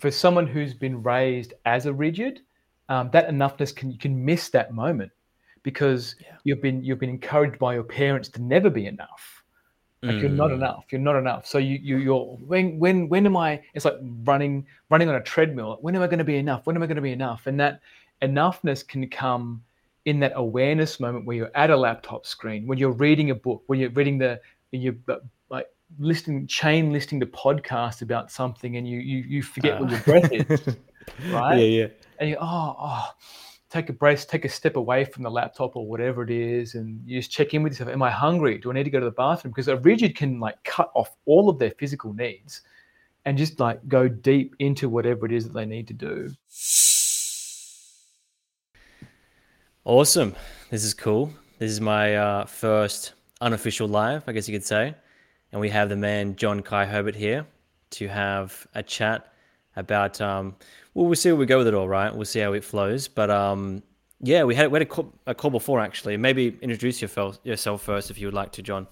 for someone who's been raised as a rigid, um, that enoughness can you can miss that moment because yeah. you've been you've been encouraged by your parents to never be enough. Like mm. you're not mm. enough. You're not enough. So you you you're when when when am I? It's like running running on a treadmill. When am I going to be enough? When am I going to be enough? And that enoughness can come in that awareness moment where you're at a laptop screen, when you're reading a book, when you're reading the you're listening chain listening to podcasts about something and you you you forget uh. where your breath is, right? Yeah, yeah. And you oh oh take a breath, take a step away from the laptop or whatever it is, and you just check in with yourself. Am I hungry? Do I need to go to the bathroom? Because a rigid can like cut off all of their physical needs and just like go deep into whatever it is that they need to do. Awesome. This is cool. This is my uh, first unofficial live, I guess you could say. And we have the man, John Kai Herbert, here to have a chat about um, well, we'll see where we go with it all, right? We'll see how it flows. But um, yeah, we had we had a call, a call before actually. Maybe introduce yourself yourself first if you would like to, John.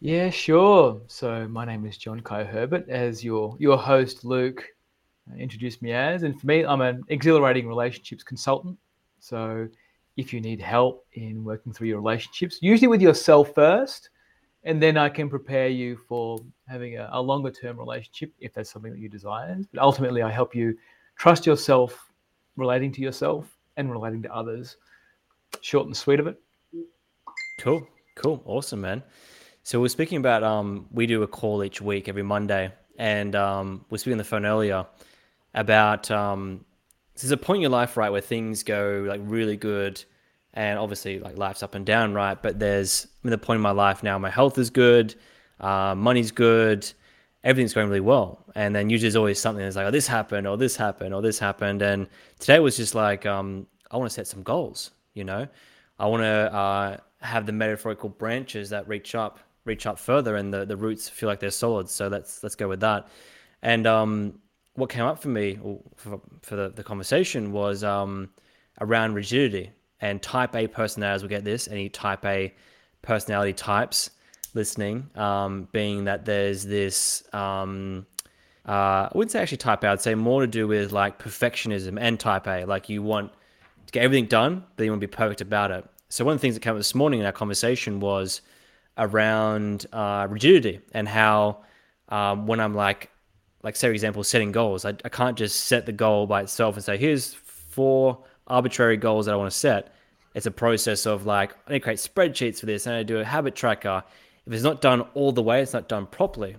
Yeah, sure. So my name is John Kai Herbert, as your your host Luke introduced me as, and for me, I'm an exhilarating relationships consultant. So if you need help in working through your relationships, usually with yourself first, and then I can prepare you for having a, a longer term relationship if that's something that you desire. But ultimately, I help you trust yourself, relating to yourself and relating to others. Short and sweet of it. Cool, cool, awesome, man. So we're speaking about um, we do a call each week every Monday, and um, we're speaking on the phone earlier about um, there's a point in your life, right, where things go like really good, and obviously like life's up and down, right? But there's I'm the point in my life now, my health is good, uh, money's good, everything's going really well. And then usually there's always something that's like, oh, this happened, or this happened, or this happened. And today was just like, um, I want to set some goals, you know? I want to uh, have the metaphorical branches that reach up, reach up further, and the, the roots feel like they're solid. So let's let's go with that. And um, what came up for me for, for the, the conversation was um, around rigidity and type A personalities. We get this, any type A personality types listening, um, being that there's this, um, uh, I wouldn't say actually type A, I'd say more to do with like perfectionism and type A. Like you want to get everything done, but you want to be perfect about it. So one of the things that came up this morning in our conversation was around uh, rigidity and how um, when I'm like, like say for example, setting goals, I, I can't just set the goal by itself and say, here's four arbitrary goals that I want to set. It's a process of like, I need to create spreadsheets for this, and I do a habit tracker, if it's not done all the way, it's not done properly.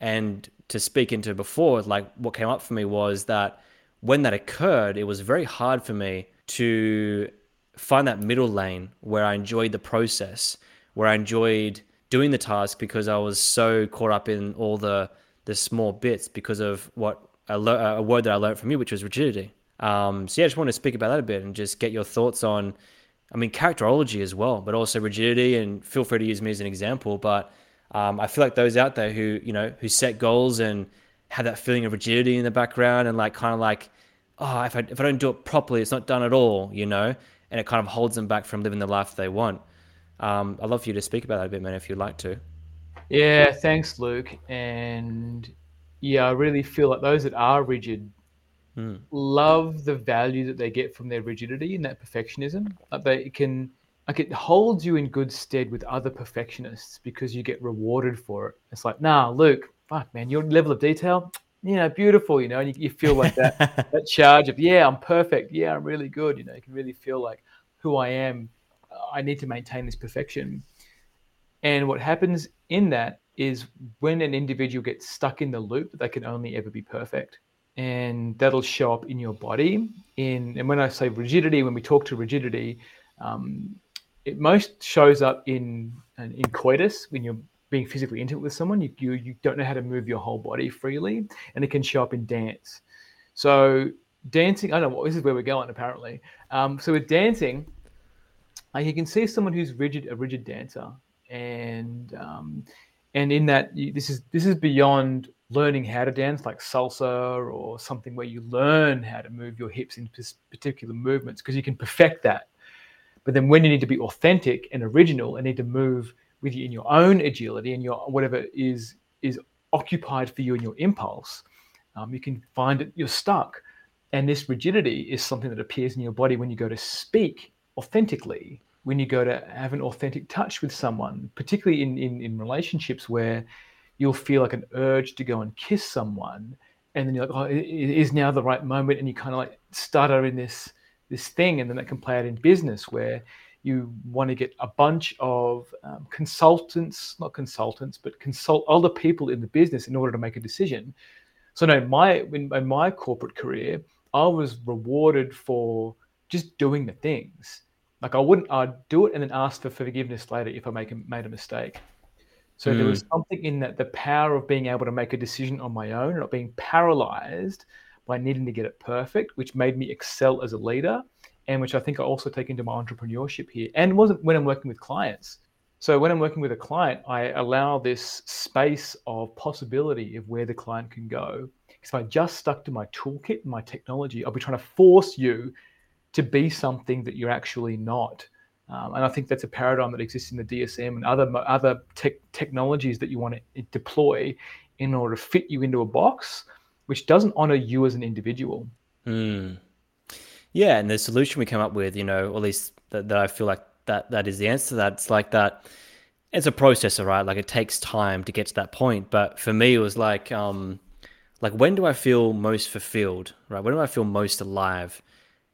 And to speak into before, like what came up for me was that when that occurred, it was very hard for me to find that middle lane where I enjoyed the process, where I enjoyed doing the task because I was so caught up in all the the small bits because of what a, a word that I learned from you, which was rigidity. Um, so yeah, I just want to speak about that a bit and just get your thoughts on I mean, characterology as well, but also rigidity. And feel free to use me as an example. But um, I feel like those out there who you know who set goals and have that feeling of rigidity in the background and like kind of like, oh, if I if I don't do it properly, it's not done at all, you know, and it kind of holds them back from living the life they want. Um, I'd love for you to speak about that a bit, man, if you'd like to. Yeah, thanks, Luke. And yeah, I really feel like those that are rigid mm. love the value that they get from their rigidity and that perfectionism. Like they can, like it holds you in good stead with other perfectionists because you get rewarded for it. It's like, nah, Luke, fuck, man, your level of detail, you know, beautiful, you know, and you, you feel like that that charge of, yeah, I'm perfect, yeah, I'm really good, you know, you can really feel like who I am. I need to maintain this perfection. And what happens in that is when an individual gets stuck in the loop, they can only ever be perfect and that'll show up in your body. In and when I say rigidity, when we talk to rigidity, um, it most shows up in in coitus when you're being physically intimate with someone. You, you you don't know how to move your whole body freely, and it can show up in dance. So dancing, I don't know. what This is where we're going apparently. Um, so with dancing, you can see someone who's rigid, a rigid dancer, and um, and in that this is this is beyond learning how to dance like salsa or something where you learn how to move your hips in particular movements because you can perfect that. But then when you need to be authentic and original and need to move with you in your own agility and your whatever is is occupied for you in your impulse Um, you can find it you're stuck, and this rigidity is something that appears in your body when you go to speak authentically, when you go to have an authentic touch with someone, particularly in in, in relationships where you'll feel like an urge to go and kiss someone and then you're like, oh, it is now the right moment, and you kind of like stutter in this this thing, and then that can play out in business where you want to get a bunch of um, consultants, not consultants, but consult other people in the business in order to make a decision. So no, my in, in my corporate career, I was rewarded for just doing the things. Like I wouldn't, I'd do it and then ask for forgiveness later if I make a, made a mistake. So mm. there was hmm. something in that the power of being able to make a decision on my own, not being paralyzed by needing to get it perfect, which made me excel as a leader, and which I think I also take into my entrepreneurship here. And wasn't when I'm working with clients. So when I'm working with a client, I allow this space of possibility of where the client can go. Because if I just stuck to my toolkit and my technology, I'll be trying to force you to be something that you're actually not. Um, and I think that's a paradigm that exists in the DSM and other other te- technologies that you want to deploy in order to fit you into a box, which doesn't honor you as an individual. Mm. Yeah, and the solution we come up with, you know, at least that, that I feel like that that is the answer to that. It's like that. It's a process, right? Like it takes time to get to that point. But for me, it was like, um, like when do I feel most fulfilled, right? When do I feel most alive?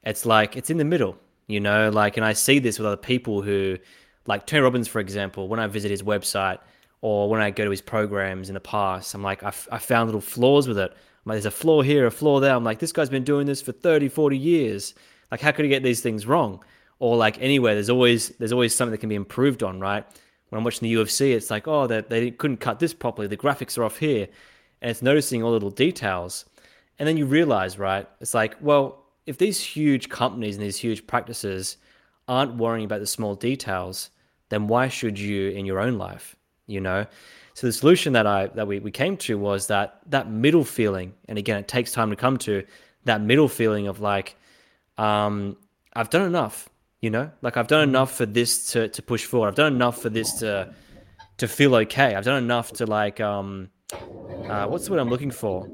It's like it's in the middle you know like and i see this with other people who like tony robbins for example when i visit his website or when i go to his programs in the past i'm like i, I found little flaws with it. I'm like, there's a flaw here a flaw there. I'm like this guy's been doing this for 30 40 years. Like how could he get these things wrong? Or like anywhere there's always there's always something that can be improved on right? When i'm watching the ufc it's like oh they, they couldn't cut this properly. The graphics are off here. And it's noticing all little details. And then you realize right it's like well if these huge companies and these huge practices aren't worrying about the small details, then why should you in your own life? You know? So the solution that I that we, we came to was that that middle feeling, and again it takes time to come to, that middle feeling of like, um, I've done enough, you know? Like I've done mm-hmm. enough for this to to push forward. I've done enough for this to to feel okay. I've done enough to like um uh, what's the word I'm looking for?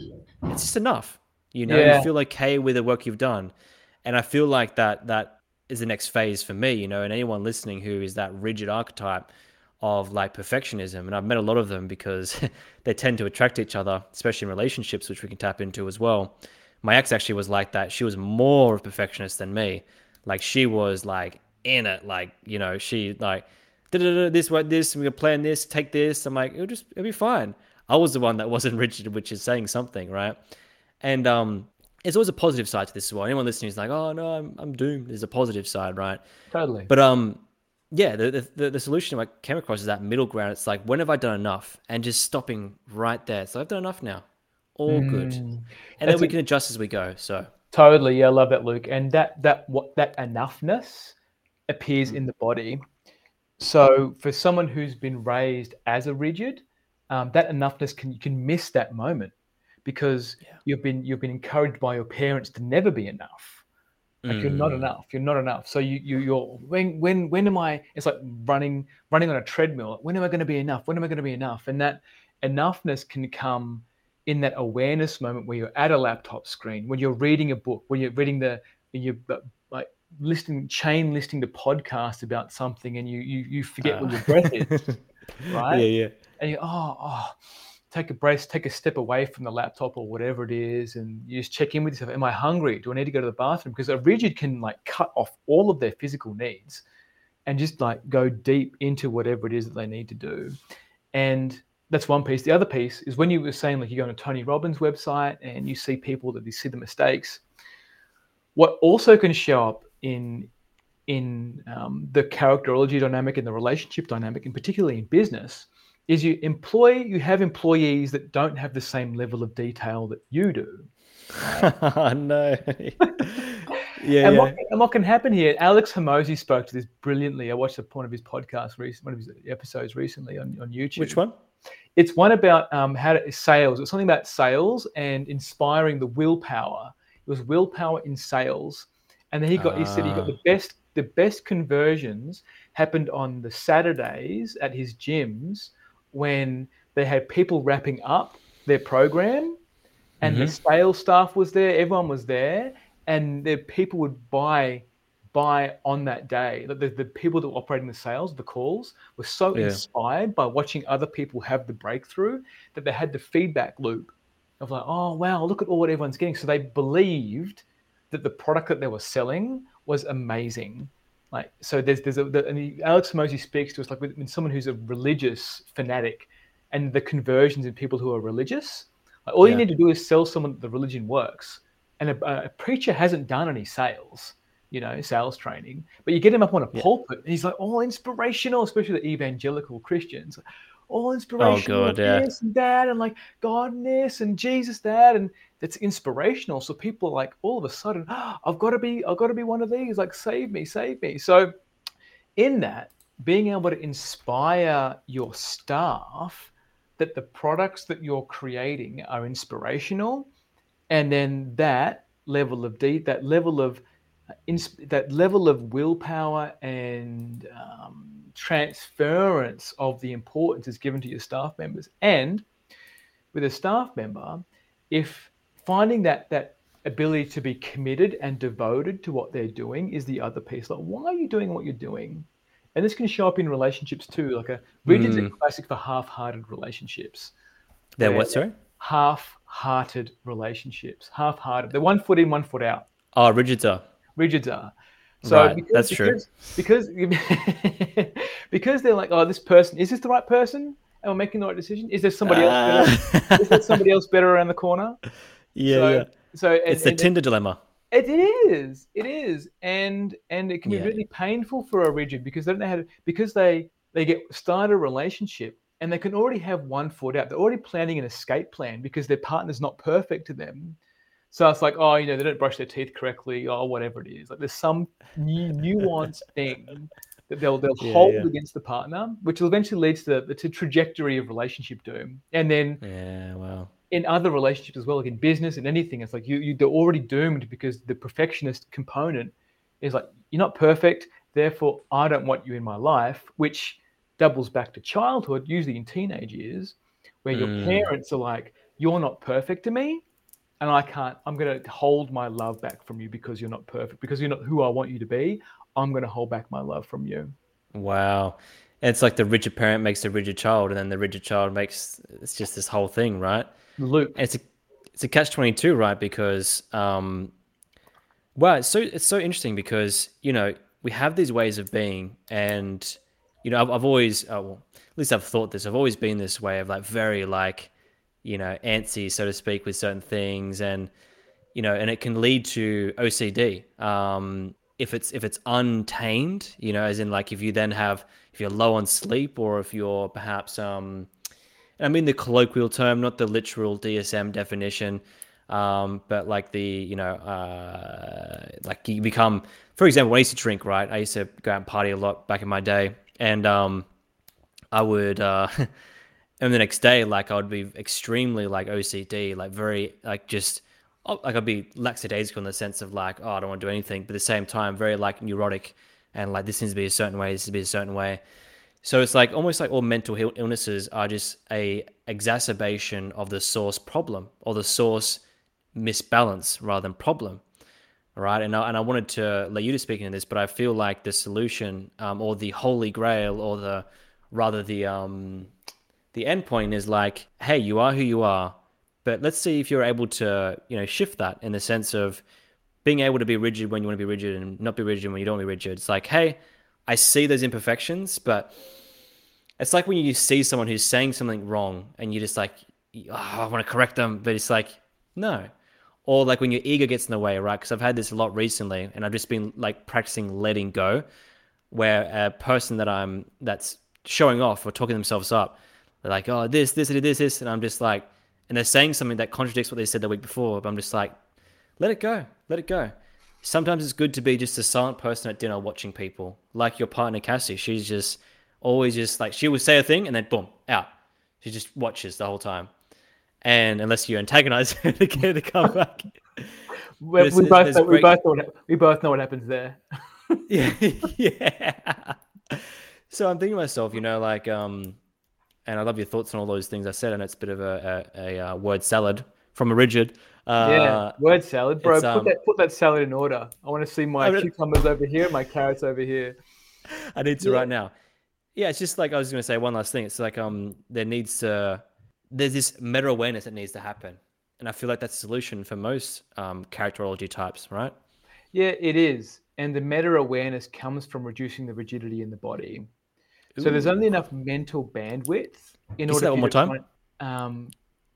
It's just enough. You know, yeah. you feel okay with the work you've done, and I feel like that that is the next phase for me. You know, and anyone listening who is that rigid archetype of like perfectionism, and I've met a lot of them because they tend to attract each other, especially in relationships, which we can tap into as well. My ex actually was like that. She was more of a perfectionist than me. Like she was like in it, like you know, she like this what this we're gonna plan this, take this. I'm like, it'll just it'll be fine. I was the one that wasn't rigid, which is saying something, right? And um, there's always a positive side to this as well. Anyone listening is like, oh no, I'm, I'm doomed. There's a positive side, right? Totally. But um, yeah, the, the the solution I came across is that middle ground. It's like, when have I done enough? And just stopping right there. So I've done enough now. All mm. good. And That's then we a, can adjust as we go. So totally, yeah, I love that, Luke. And that that what that enoughness appears mm. in the body. So for someone who's been raised as a rigid, um, that enoughness can you can miss that moment because yeah. you've been you've been encouraged by your parents to never be enough. Like mm. you're not mm. enough. You're not enough. So you you you're when when when am I? It's like running running on a treadmill. When am I going to be enough? When am I going to be enough? And that enoughness can come in that awareness moment where you're at a laptop screen, when you're reading a book, when you're reading the you're like listening chain listening to podcast about something and you you you forget uh. where your breath is. right? Yeah, yeah. And you oh oh take a breath, take a step away from the laptop or whatever it is, and you just check in with yourself. Am I hungry? Do I need to go to the bathroom? Because a rigid can like cut off all of their physical needs and just like go deep into whatever it is that they need to do. And that's one piece. The other piece is when you were saying like you go on a Tony Robbins website and you see people that you see the mistakes. What also can show up in in um, the characterology dynamic and the relationship dynamic, and particularly in business, is you employ you have employees that don't have the same level of detail that you do. Right? no. yeah, and, yeah. What, and, What, can happen here? Alex Hormozi spoke to this brilliantly. I watched a point of his podcast, one of his episodes recently on, on YouTube. Which one? It's one about um, how to sales. It's something about sales and inspiring the willpower. It was willpower in sales, and then he got. He said he got the ah. best. The best conversions happened on the Saturdays at his gyms when they had people wrapping up their program and mm-hmm. the sales staff was there, everyone was there, and the people would buy buy on that day. The, the people that were operating the sales, the calls, were so yeah. inspired by watching other people have the breakthrough that they had the feedback loop of like, oh wow, look at all what everyone's getting. So they believed that the product that they were selling was amazing. Like so, there's there's a the, and Alex Hormozi speaks to us like when someone who's a religious fanatic, and the conversions in people who are religious. Like, all yeah. you need to do is sell someone that the religion works, and a, a preacher hasn't done any sales you know, sales training, but you get him up on a yeah. pulpit and he's like all inspirational, especially the evangelical Christians, all inspirational, oh, God, yeah. this and that, and like God and this and Jesus that, and it's inspirational. So people are like all of a sudden, oh, I've got to be, I've got to be one of these, like save me, save me. So in that, being able to inspire your staff that the products that you're creating are inspirational, and then that level of deep, that level of that level of willpower and um, transference of the importance is given to your staff members. And with a staff member, if finding that that ability to be committed and devoted to what they're doing is the other piece. Like, why are you doing what you're doing? And this can show up in relationships too. Like a rigid's mm. a classic for half-hearted relationships. They're what, sorry? Half-hearted relationships. Half-hearted. They're one foot in, one foot out. Oh, rigids are rigids are. So right, because, that's true. Because because, because they're like, oh, this person is this the right person? And we're making the right decision. Is there somebody uh... else? Better? Ah. is there somebody else better around the corner? Yeah. So, yeah. so and, it's the and Tinder dilemma. It is. It is, and and it can be yeah. really painful for a rigid because they don't know how to because they they get start a relationship and they can already have one foot out. They're already planning an escape plan because their partner's not perfect to them so it's like, oh, you know, they don't brush their teeth correctly, or whatever it is. Like there's some new nuanced thing that they'll they'll yeah, hold yeah. against the partner, which will eventually leads to the to trajectory of relationship doom. And then yeah, well, in other relationships as well, like in business and anything, it's like you you they're already doomed because the perfectionist component is like you're not perfect, therefore I don't want you in my life, which doubles back to childhood, usually in teenage years, where your mm. parents are like, you're not perfect to me and I can't, I'm going to hold my love back from you because you're not perfect, because you're not who I want you to be. I'm going to hold back my love from you. Wow. it's like the rigid parent makes the rigid child, and then the rigid child makes it's just this whole thing, right? Loop. it's a it's a catch twenty two, right? Because um, well, it's so it's so interesting because you know we have these ways of being, and you know I've, I've always, oh, well, at least I've thought this. I've always been this way of like very like you know, antsy, so to speak, with certain things, and you know, and it can lead to OCD um, if it's if it's untamed. You know, as in like if you then have if you're low on sleep, or if you're perhaps um, I mean the colloquial term, not the literal DSM definition, um, but like the you know, uh, like you become, for example, when I used to drink, right? I used to go out and party a lot back in my day, and um, I would. Uh, and the next day like i would be extremely like ocd like very like just oh, like i'd be lackadaisical in the sense of like oh i don't want to do anything. But at the same time very like neurotic and like this needs to be a certain way this needs to be a certain way. So it's like almost like all mental illnesses are just a exacerbation of the source problem or the source misbalance rather than problem right? And I, and I wanted to let you to speak into this but i feel like the solution um, or the holy grail or the rather the um the end point is like, hey, you are who you are, but let's see if you're able to, you know, shift that in the sense of being able to be rigid when you want to be rigid and not be rigid when you don't want to be rigid. It's like, hey, I see those imperfections, but it's like when you see someone who's saying something wrong and you're just like, oh, I want to correct them, but it's like, no. Or like when your ego gets in the way, right? Because I've had this a lot recently and I've just been like practicing letting go, where a person that I'm that's showing off or talking themselves up they're like, oh, this, this, this, this, and I'm just like, and they're saying something that contradicts what they said the week before, but I'm just like, let it go, let it go. Sometimes it's good to be just a silent person at dinner watching people, like your partner Cassie. She's just always just like she will say a thing and then boom, out. She just watches the whole time, and unless you antagonize her to get her to come back. we, both we both know what, we both know what happens there. yeah, yeah. So I'm thinking to myself, you know, like um, and I love your thoughts on all those things I said. And it's a bit of a, a, a, uh, word salad, from a rigid. Uh, yeah, word salad, bro. Put um, that put that salad in order. I want to see my cucumbers over here, my carrots over here. I need to yeah. right now. Yeah, it's just like I was going to say one last thing. It's like um, there needs to there's this meta awareness that needs to happen, and I feel like that's a solution for most um, characterology types, right? Yeah, it is, and the meta awareness comes from reducing the rigidity in the body. Ooh. So there's only enough mental bandwidth in Can order. that one more time. um,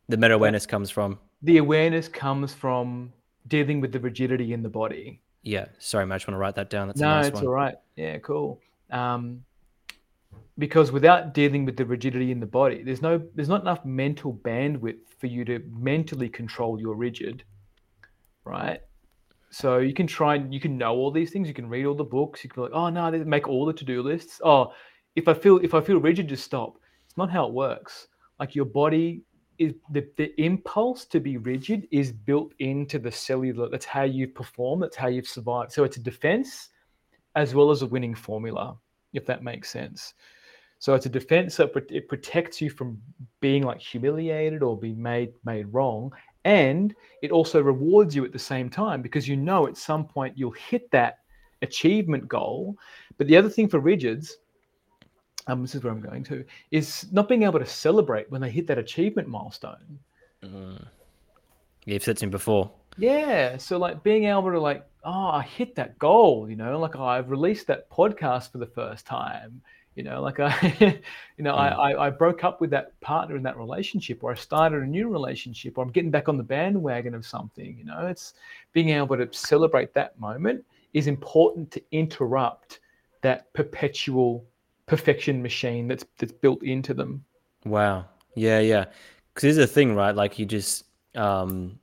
the meta awareness comes from the awareness comes from dealing with the rigidity in the body. Yeah, sorry, I just want to write that down. That's no, nice it's one. all right. Yeah, cool. Um, because without dealing with the rigidity in the body, there's no, there's not enough mental bandwidth for you to mentally control your rigid, right? So you can try and you can know all these things. You can read all the books. You can be like, oh no, they make all the to-do lists. Oh, if I feel if I feel rigid, just stop. It's not how it works. Like your body is the, the impulse to be rigid is built into the cellular. That's how you perform. That's how you've survived. So it's a defense as well as a winning formula, if that makes sense. So it's a defense that it protects you from being like humiliated or being made made wrong, and it also rewards you at the same time because you know at some point you'll hit that achievement goal. But the other thing for rigids um, this is where I'm going to, is not being able to celebrate when they hit that achievement milestone. Mm. Yeah, you've said to him before. Yeah. So like being able to like, oh, I hit that goal, you know, like I've released that podcast for the first time. You know, like I, you know, mm. I, I, I broke up with that partner in that relationship, or I started a new relationship, or I'm getting back on the bandwagon of something. You know, it's being able to celebrate that moment is important to interrupt that perpetual perfection machine that's that's built into them. Wow. Yeah, yeah. Because there's a thing, right? Like you just, um,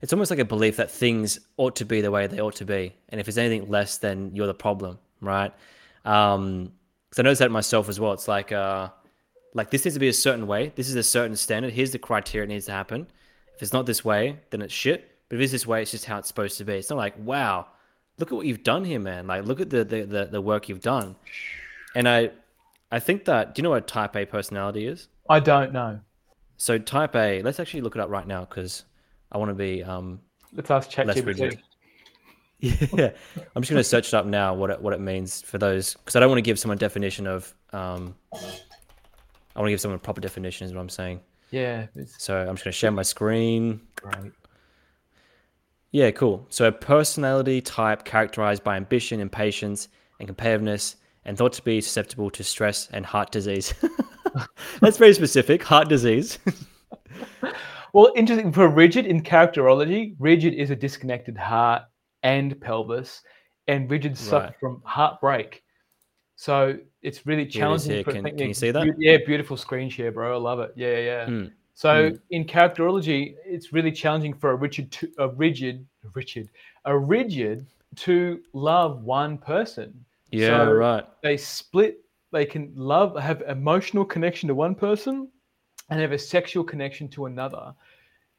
it's almost like a belief that things ought to be the way they ought to be, and if it's anything less, then you're the problem, right? Um, because I noticed that myself as well. It's like, uh, like this needs to be a certain way. This is a certain standard. Here's the criteria it needs to happen. If it's not this way, then it's shit. But if it's this way, it's just how it's supposed to be. It's not like, wow, look at what you've done here, man. Like, look at the the the, the work you've done. And I, I think that. Do you know what Type A personality is? I don't know. So Type A. Let's actually look it up right now because I want to be. Um, let's ask ChatGPT. Yeah, I'm just going to search it up now. What it what it means for those because I don't want to give someone a definition of. Um, I want to give someone a proper definition. Is what I'm saying. Yeah. So I'm just going to share my screen. Great. Yeah, cool. So a personality type characterized by ambition, impatience, and competitiveness and thought to be susceptible to stress and heart disease. That's very specific. Heart disease. well, interesting. For rigid in characterology, rigid is a disconnected heart and pelvis, and rigid suffer right. from heartbreak. So it's really challenging. Can, can, you see that? Yeah, beautiful screen share, bro. I love it. Yeah, yeah. Mm. So mm. in characterology, it's really challenging for a rigid, to, a rigid, rigid, a rigid to love one person yeah, so right. They split. They can love, have emotional connection to one person, and have a sexual connection to another,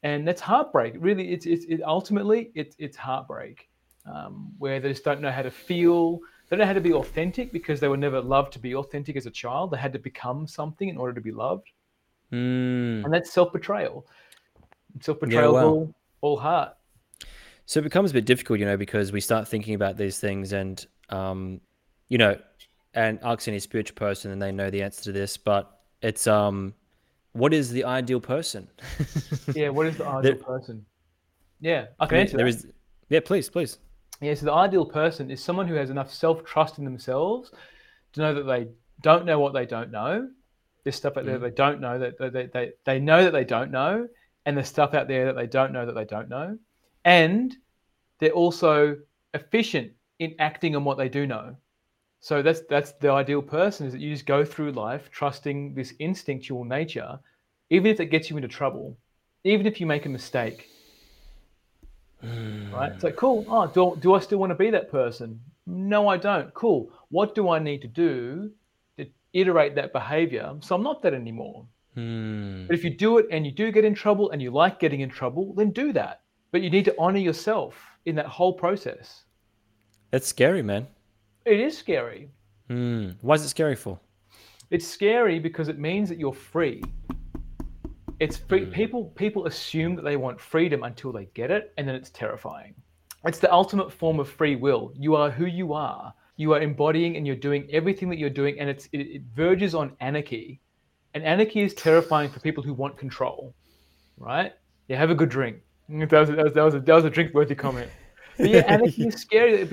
and that's heartbreak. Really, it's it's it, ultimately it's it's heartbreak, um, where they just don't know how to feel. They don't know how to be authentic because they were never loved to be authentic as a child. They had to become something in order to be loved, mm. and that's self betrayal. Self betrayal, yeah, all, all heart. So it becomes a bit difficult, you know, because we start thinking about these things and um, you know, and asking a spiritual person and they know the answer to this, but it's um what is the ideal person? yeah, what is the ideal there, person? Yeah, I can answer there that. Is, yeah, please, please. Yeah, so the ideal person is someone who has enough self trust in themselves to know that they don't know what they don't know. There's stuff out there mm. they don't know that they, they, they know that they don't know, and there's stuff out there that they don't know that they don't know. And they're also efficient in acting on what they do know. So that's that's the ideal person is that you just go through life trusting this instinctual nature, even if it gets you into trouble, even if you make a mistake. Mm. Right? It's like, cool. Oh, do, do I still want to be that person? No, I don't. Cool. What do I need to do to iterate that behavior so I'm not that anymore? Mm. But if you do it and you do get in trouble and you like getting in trouble, then do that. But you need to honor yourself in that whole process. That's scary, man. It is scary. Mm. Why is it scary for? It's scary because it means that you're free. It's free, mm. people people assume that they want freedom until they get it, and then it's terrifying. It's the ultimate form of free will. You are who you are. You are embodying and you're doing everything that you're doing, and it's it, it verges on anarchy. And anarchy is terrifying for people who want control, right? Yeah, have a good drink. That was, that was, that was, a, that was a drink worthy comment. Yeah, anarchy is scary.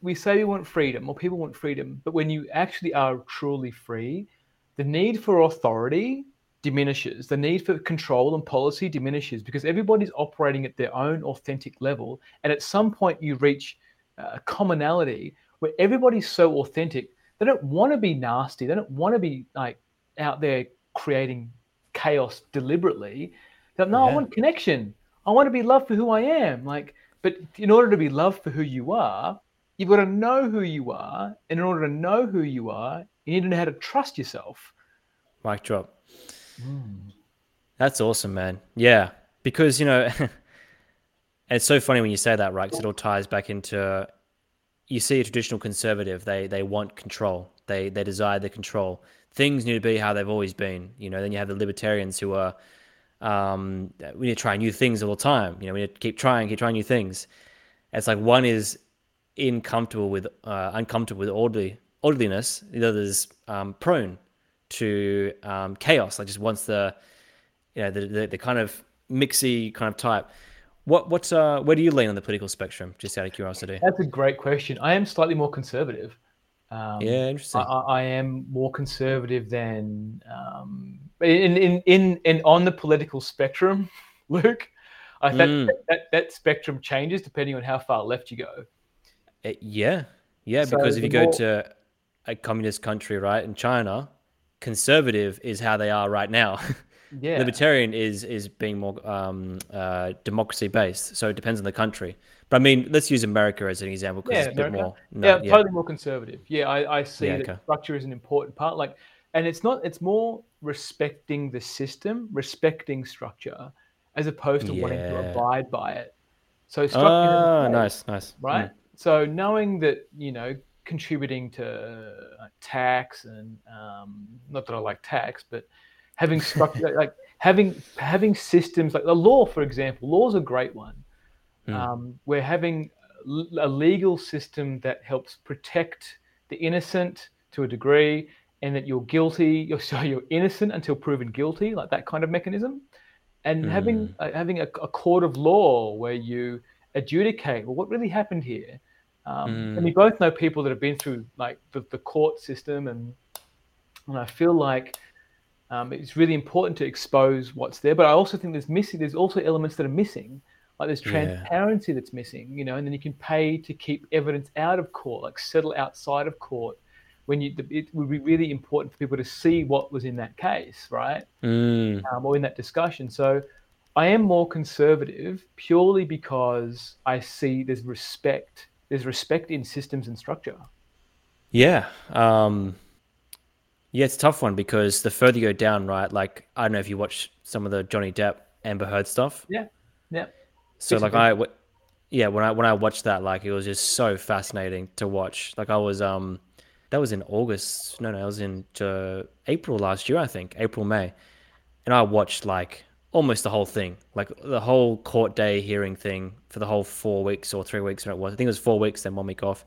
We say we want freedom, or people want freedom, but when you actually are truly free, the need for authority diminishes. The need for control and policy diminishes because everybody's operating at their own authentic level. And at some point, you reach a commonality where everybody's so authentic. They don't want to be nasty. They don't want to be like out there creating chaos deliberately. They're, no, yeah. I want connection. I want to be loved for who I am. Like, but in order to be loved for who you are, you've got to know who you are. And in order to know who you are, you need to know how to trust yourself. Mic drop. Mm. That's awesome, man. Yeah, because you know, it's so funny when you say that, right? Because it all ties back into you see a traditional conservative. They they want control. They they desire the control. Things need to be how they've always been. You know. Then you have the libertarians who are um, we need to try new things all the time. You know, we need to keep trying, keep trying new things. It's like one is uncomfortable with uh, uncomfortable with orderly orderliness. The other is um, prone to um, chaos. Like just wants the you know the, the, the kind of mixy kind of type. What what uh, where do you lean on the political spectrum? Just out of curiosity. That's a great question. I am slightly more conservative. Um, yeah, interesting. I, I, am more conservative than um, in, in in in on the political spectrum, Luke. I think mm. that, that, that spectrum changes depending on how far left you go. Uh, yeah, yeah. So because if you go more... to a communist country, right, in China, conservative is how they are right now. Yeah. Libertarian is is being more um, uh, democracy based, so it depends on the country. But I mean, let's use America as an example because yeah, it's a bit more. No, yeah, yeah, totally more conservative. Yeah, I, I see yeah, that okay. structure is an important part. Like, and it's not. It's more respecting the system, respecting structure, as opposed to yeah. wanting to abide by it. So structure. Oh, nice, nice. Right. Mm. So knowing that you know contributing to uh, tax and um, not that I like tax, but having structure like having having systems like the law, for example. Law is a great one. Mm. Um, we're having a legal system that helps protect the innocent to a degree, and that you're guilty, you're so you're innocent until proven guilty, like that kind of mechanism. And mm. having uh, having a, a court of law where you adjudicate well what really happened here um, mm. And we both know people that have been through like the, the court system, and and I feel like um, it's really important to expose what's there. But I also think there's missing. There's also elements that are missing, like there's transparency yeah. that's missing. You know, and then you can pay to keep evidence out of court, like settle outside of court. When you, it would be really important for people to see what was in that case, right? Mm. Um, or in that discussion. So. I am more conservative purely because I see there's respect there's respect in systems and structure. Yeah. Um, yeah, it's a tough one because the further you go down, right? Like, I don't know if you watch some of the Johnny Depp Amber Heard stuff. Yeah. Yeah. So, like, I, yeah, when I when I watched that, like, it was just so fascinating to watch. Like, I was um, that was in August. No, no, it was in uh, April last year, I think, April May, and I watched like almost the whole thing, like the whole court day hearing thing for the whole four weeks or three weeks, or it was. I think it was four weeks, then one week off.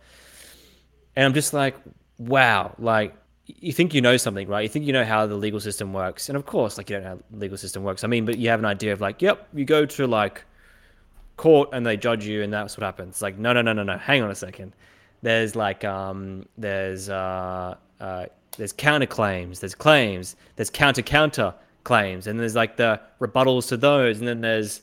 And I'm just like, wow, like you think you know something, right? You think you know how the legal system works, and of course, like you don't know how the legal system works. I mean, but you have an idea of like, yep, you go to like court and they judge you, and that's what happens. It's Like, no, no, no, no, no. Hang on a second. There's like, um, there's uh, uh, there's counterclaims, there's claims, there's counter counter claims, and there's like the rebuttals to those, and then there's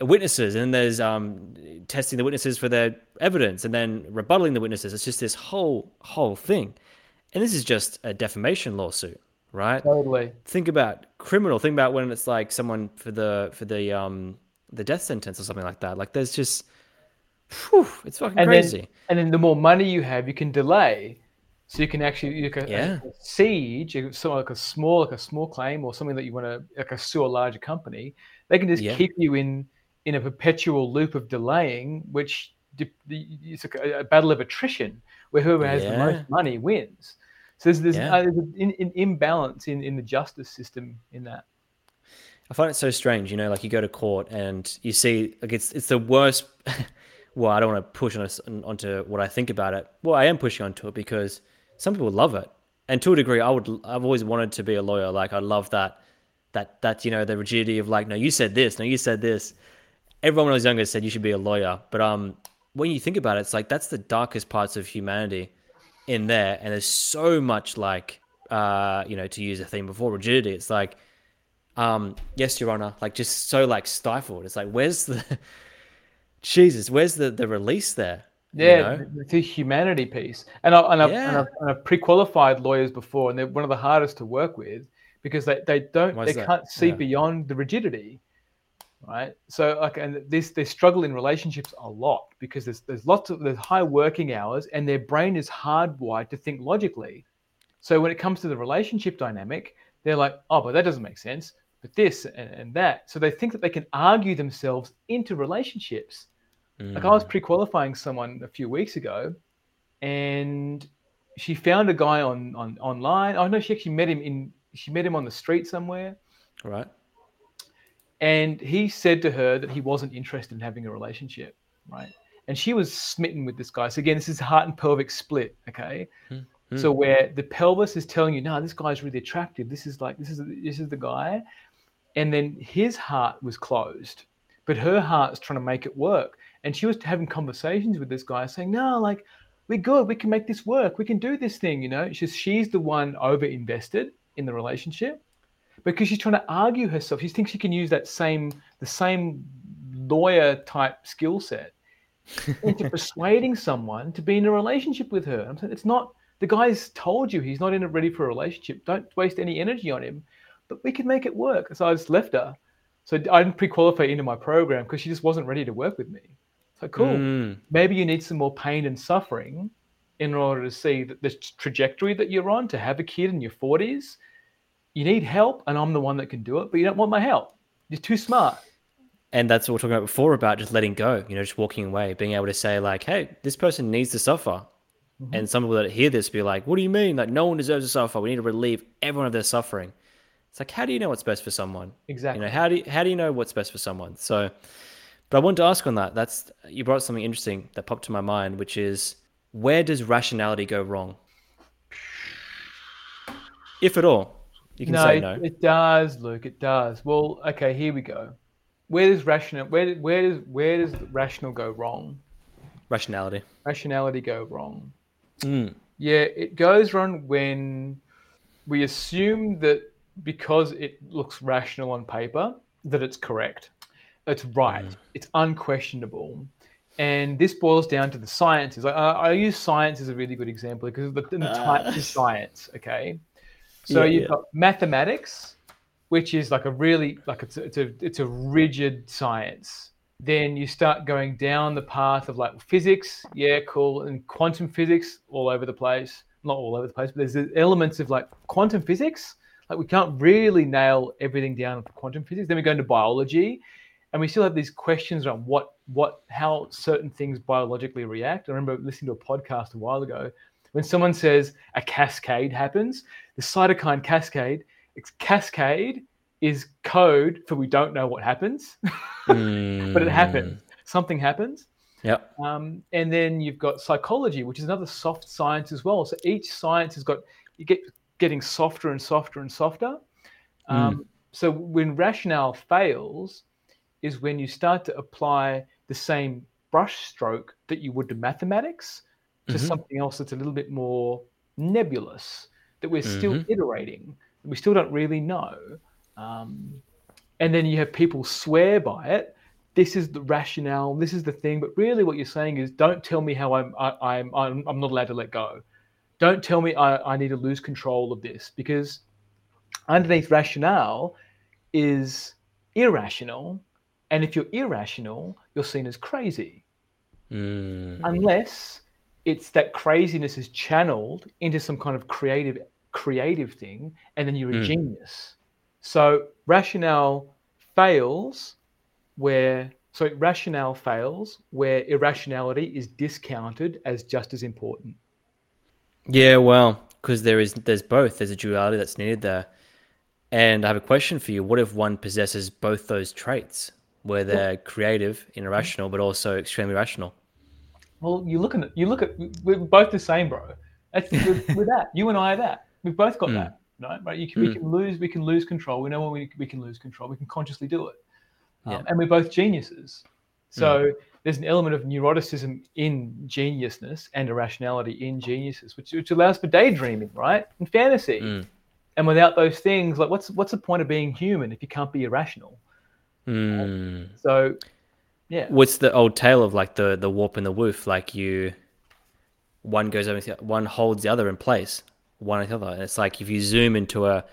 witnesses, and then there's um, testing the witnesses for their evidence, and then rebuttaling the witnesses. It's just this whole whole thing, and this is just a defamation lawsuit, right? Totally. Think about criminal. Think about when it's like someone for the for the um the death sentence or something like that. Like there's just, whew, it's fucking and crazy. Then, and then the more money you have, you can delay so you can actually you can yeah. siege something like a small like a small claim or something that you want to like a sue a larger company. They can just yeah. keep you in in a perpetual loop of delaying, which it's a, a battle of attrition where whoever has yeah. the most money wins. So there's, there's, uh, there's an, an, imbalance in, in the justice system in that. I find it so strange, you know, like you go to court and you see, like it's it's the worst. well, I don't want to push on onto what I think about it. Well, I am pushing onto it because some people love it, and to a degree, I would. I've always wanted to be a lawyer. Like I love that, that that you know the rigidity of like, no, you said this, no, you said this. Everyone when I was younger said you should be a lawyer, but um, when you think about it, it's like that's the darkest parts of humanity in there, and there's so much like, uh, you know, to use a theme before rigidity. It's like um, yes, Your Honor, like just so like stifled. It's like, where's the Jesus? Where's the the release there? Yeah, you know? the humanity piece. And, I, and, I've, yeah. and, I've, and I've pre-qualified lawyers before, and they're one of the hardest to work with because they, they don't they that? can't see yeah. beyond the rigidity, right? So like, and this they struggle in relationships a lot because there's there's lots of there's high working hours, and their brain is hardwired to think logically. So when it comes to the relationship dynamic, they're like, oh, but that doesn't make sense but this and, and that. So they think that they can argue themselves into relationships. Mm. Like I was mm. pre-qualifying someone a few weeks ago, and she found a guy on on online. Oh know she actually met him in she met him on the street somewhere. Right. And he said to her that he wasn't interested in having a relationship, right? And she was smitten with this guy. So again, this is heart and pelvic split, okay? Mm. So where the pelvis is telling you, no, this guy's really attractive. This is like this is this is the guy, and then his heart was closed, but her heart's trying to make it work. And she was having conversations with this guy saying, No, like, we're good. We can make this work. We can do this thing, you know. She's, she's the one over invested in the relationship because she's trying to argue herself. She thinks she can use that same, the same lawyer type skill set into persuading someone to be in a relationship with her. I'm saying it's not, the guy's told you he's not in a ready for a relationship. Don't waste any energy on him but we could make it work. So I just left her. So I didn't pre-qualify into my program because she just wasn't ready to work with me. So cool. Mm. Maybe you need some more pain and suffering in order to see that the trajectory that you're on to have a kid in your 40s. You need help, and I'm the one that can do it, but you don't want my help. You're too smart. And that's what we are talking about before about just letting go, you know, just walking away, being able to say, like, hey, this person needs to suffer. Mm-hmm. And some people that hear this be like, what do you mean? Like, no one deserves to suffer. We need to relieve everyone of their suffering. It's like, how do you know what's best for someone? Exactly. You know, how do you, how do you know what's best for someone? So, but I wanted to ask on that. That's you brought something interesting that popped to my mind, which is where does rationality go wrong, if at all? You can no, say it, no. It does, Luke. It does. Well, okay. Here we go. Where does rational where where does where does rational go wrong? Rationality. Rationality go wrong. Mm. Yeah, it goes wrong when we assume that because it looks rational on paper, that it's correct. It's right. Mm. It's unquestionable. And this boils down to the sciences. I, I use science as a really good example because of the, the types of science. Okay, so yeah, you've yeah. got mathematics, which is like a really like it's a, it's a it's a rigid science. Then you start going down the path of like physics, yeah, cool, and quantum physics all over the place. Not all over the place, but there's elements of like quantum physics like we can't really nail everything down for quantum physics. Then we go into biology, and we still have these questions around what what how certain things biologically react. I remember listening to a podcast a while ago when someone says a cascade happens, the cytokine cascade, it's cascade is code for we don't know what happens, mm. but it happens. Something happens. Yeah. Um, and then you've got psychology, which is another soft science as well. So each science has got you get getting softer and softer and softer. Mm. Um, so when rationale fails, is when you start to apply the same brush stroke that you would to mathematics to mm-hmm. something else that's a little bit more nebulous that we're mm-hmm. still iterating. We still don't really know. Um, and then you have people swear by it. This is the rationale. This is the thing. But really, what you're saying is, don't tell me how I'm I, I'm I'm, I'm not allowed to let go don't tell me I, I need to lose control of this because underneath rationale is irrational. And if you're irrational, you're seen as crazy. Mm. Unless it's that craziness is channeled into some kind of creative creative thing, and then you're a mm. genius. So rationale fails where so rationale fails where irrationality is discounted as just as important. Yeah, well, because there is there's both. There's a duality that's needed there. And I have a question for you. What if one possesses both those traits, where they're creative and irrational, but also extremely rational? Well, you look at you look at we're both the same, bro. That's with that. You and I are that. We've both got mm. that. Right, right. You can, mm. We can lose. We can lose control. We know when we, we can lose control. We can consciously do it. Um, yeah. And we're both geniuses. So mm. there's an element of neuroticism in geniusness and irrationality in geniuses, which, which allows for daydreaming, right, and fantasy. Mm. And without those things, like what's what's the point of being human if you can't be irrational? Mm. So, yeah. What's the old tale of like the the warp and the woof? Like you, one goes over, one holds the other in place, one or the other. And it's like if you zoom into a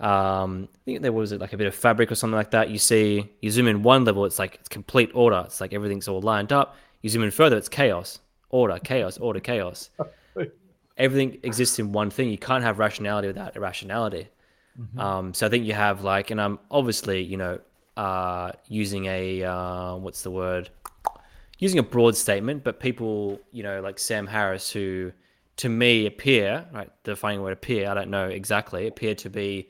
um, I think there was like a bit of fabric or something like that. You see, you zoom in one level, it's like it's complete order. It's like everything's all lined up. You zoom in further, it's chaos, order, chaos, order, chaos. Everything exists in one thing. You can't have rationality without irrationality. Mm-hmm. Um, so I think you have like, and I'm obviously, you know, uh, using a uh, what's the word? Using a broad statement, but people, you know, like Sam Harris, who to me appear, right, defining word appear, I don't know exactly, appear to be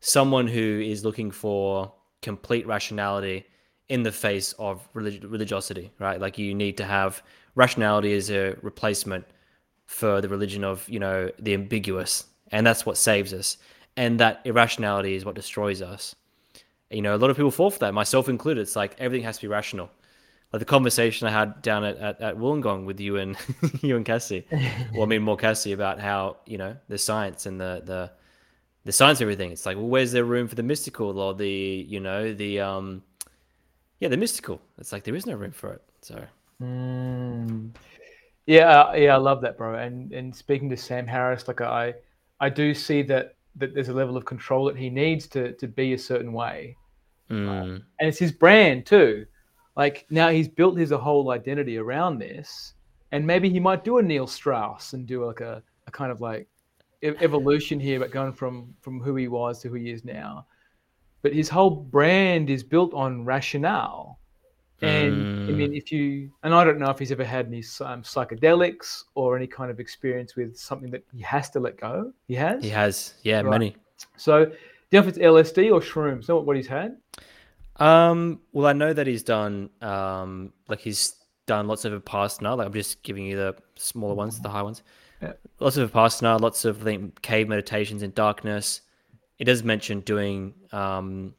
someone who is looking for complete rationality in the face of relig- religiosity, right? Like you need to have rationality as a replacement for the religion of, you know, the ambiguous. And that's what saves us. And that irrationality is what destroys us. You know, a lot of people fall for that, myself included. It's like everything has to be rational. Like the conversation I had down at, at, at Wollongong with you and you and Cassie, well, I mean more Cassie about how, you know, the science and the the the science of everything. It's like, well, where's there room for the mystical or the, you know, the, um, yeah, the mystical. It's like there is no room for it. So, mm. yeah, uh, yeah, I love that, bro. And and speaking to Sam Harris, like I, I do see that that there's a level of control that he needs to to be a certain way, mm. and it's his brand too. Like now he's built his whole identity around this, and maybe he might do a Neil Strauss and do like a, a kind of like evolution here, but going from from who he was to who he is now. But his whole brand is built on rationale. And mm. I mean, if you and I don't know if he's ever had any um, psychedelics or any kind of experience with something that he has to let go. He has. He has, yeah, right. many. So, do you know if it's LSD or shrooms? Know what he's had? Um. Well, I know that he's done um like he's done lots of Vipassana. Like I'm just giving you the smaller ones, the high ones. Yeah. Lots of Vipassana, lots of I think cave meditations in darkness. It does mention doing um,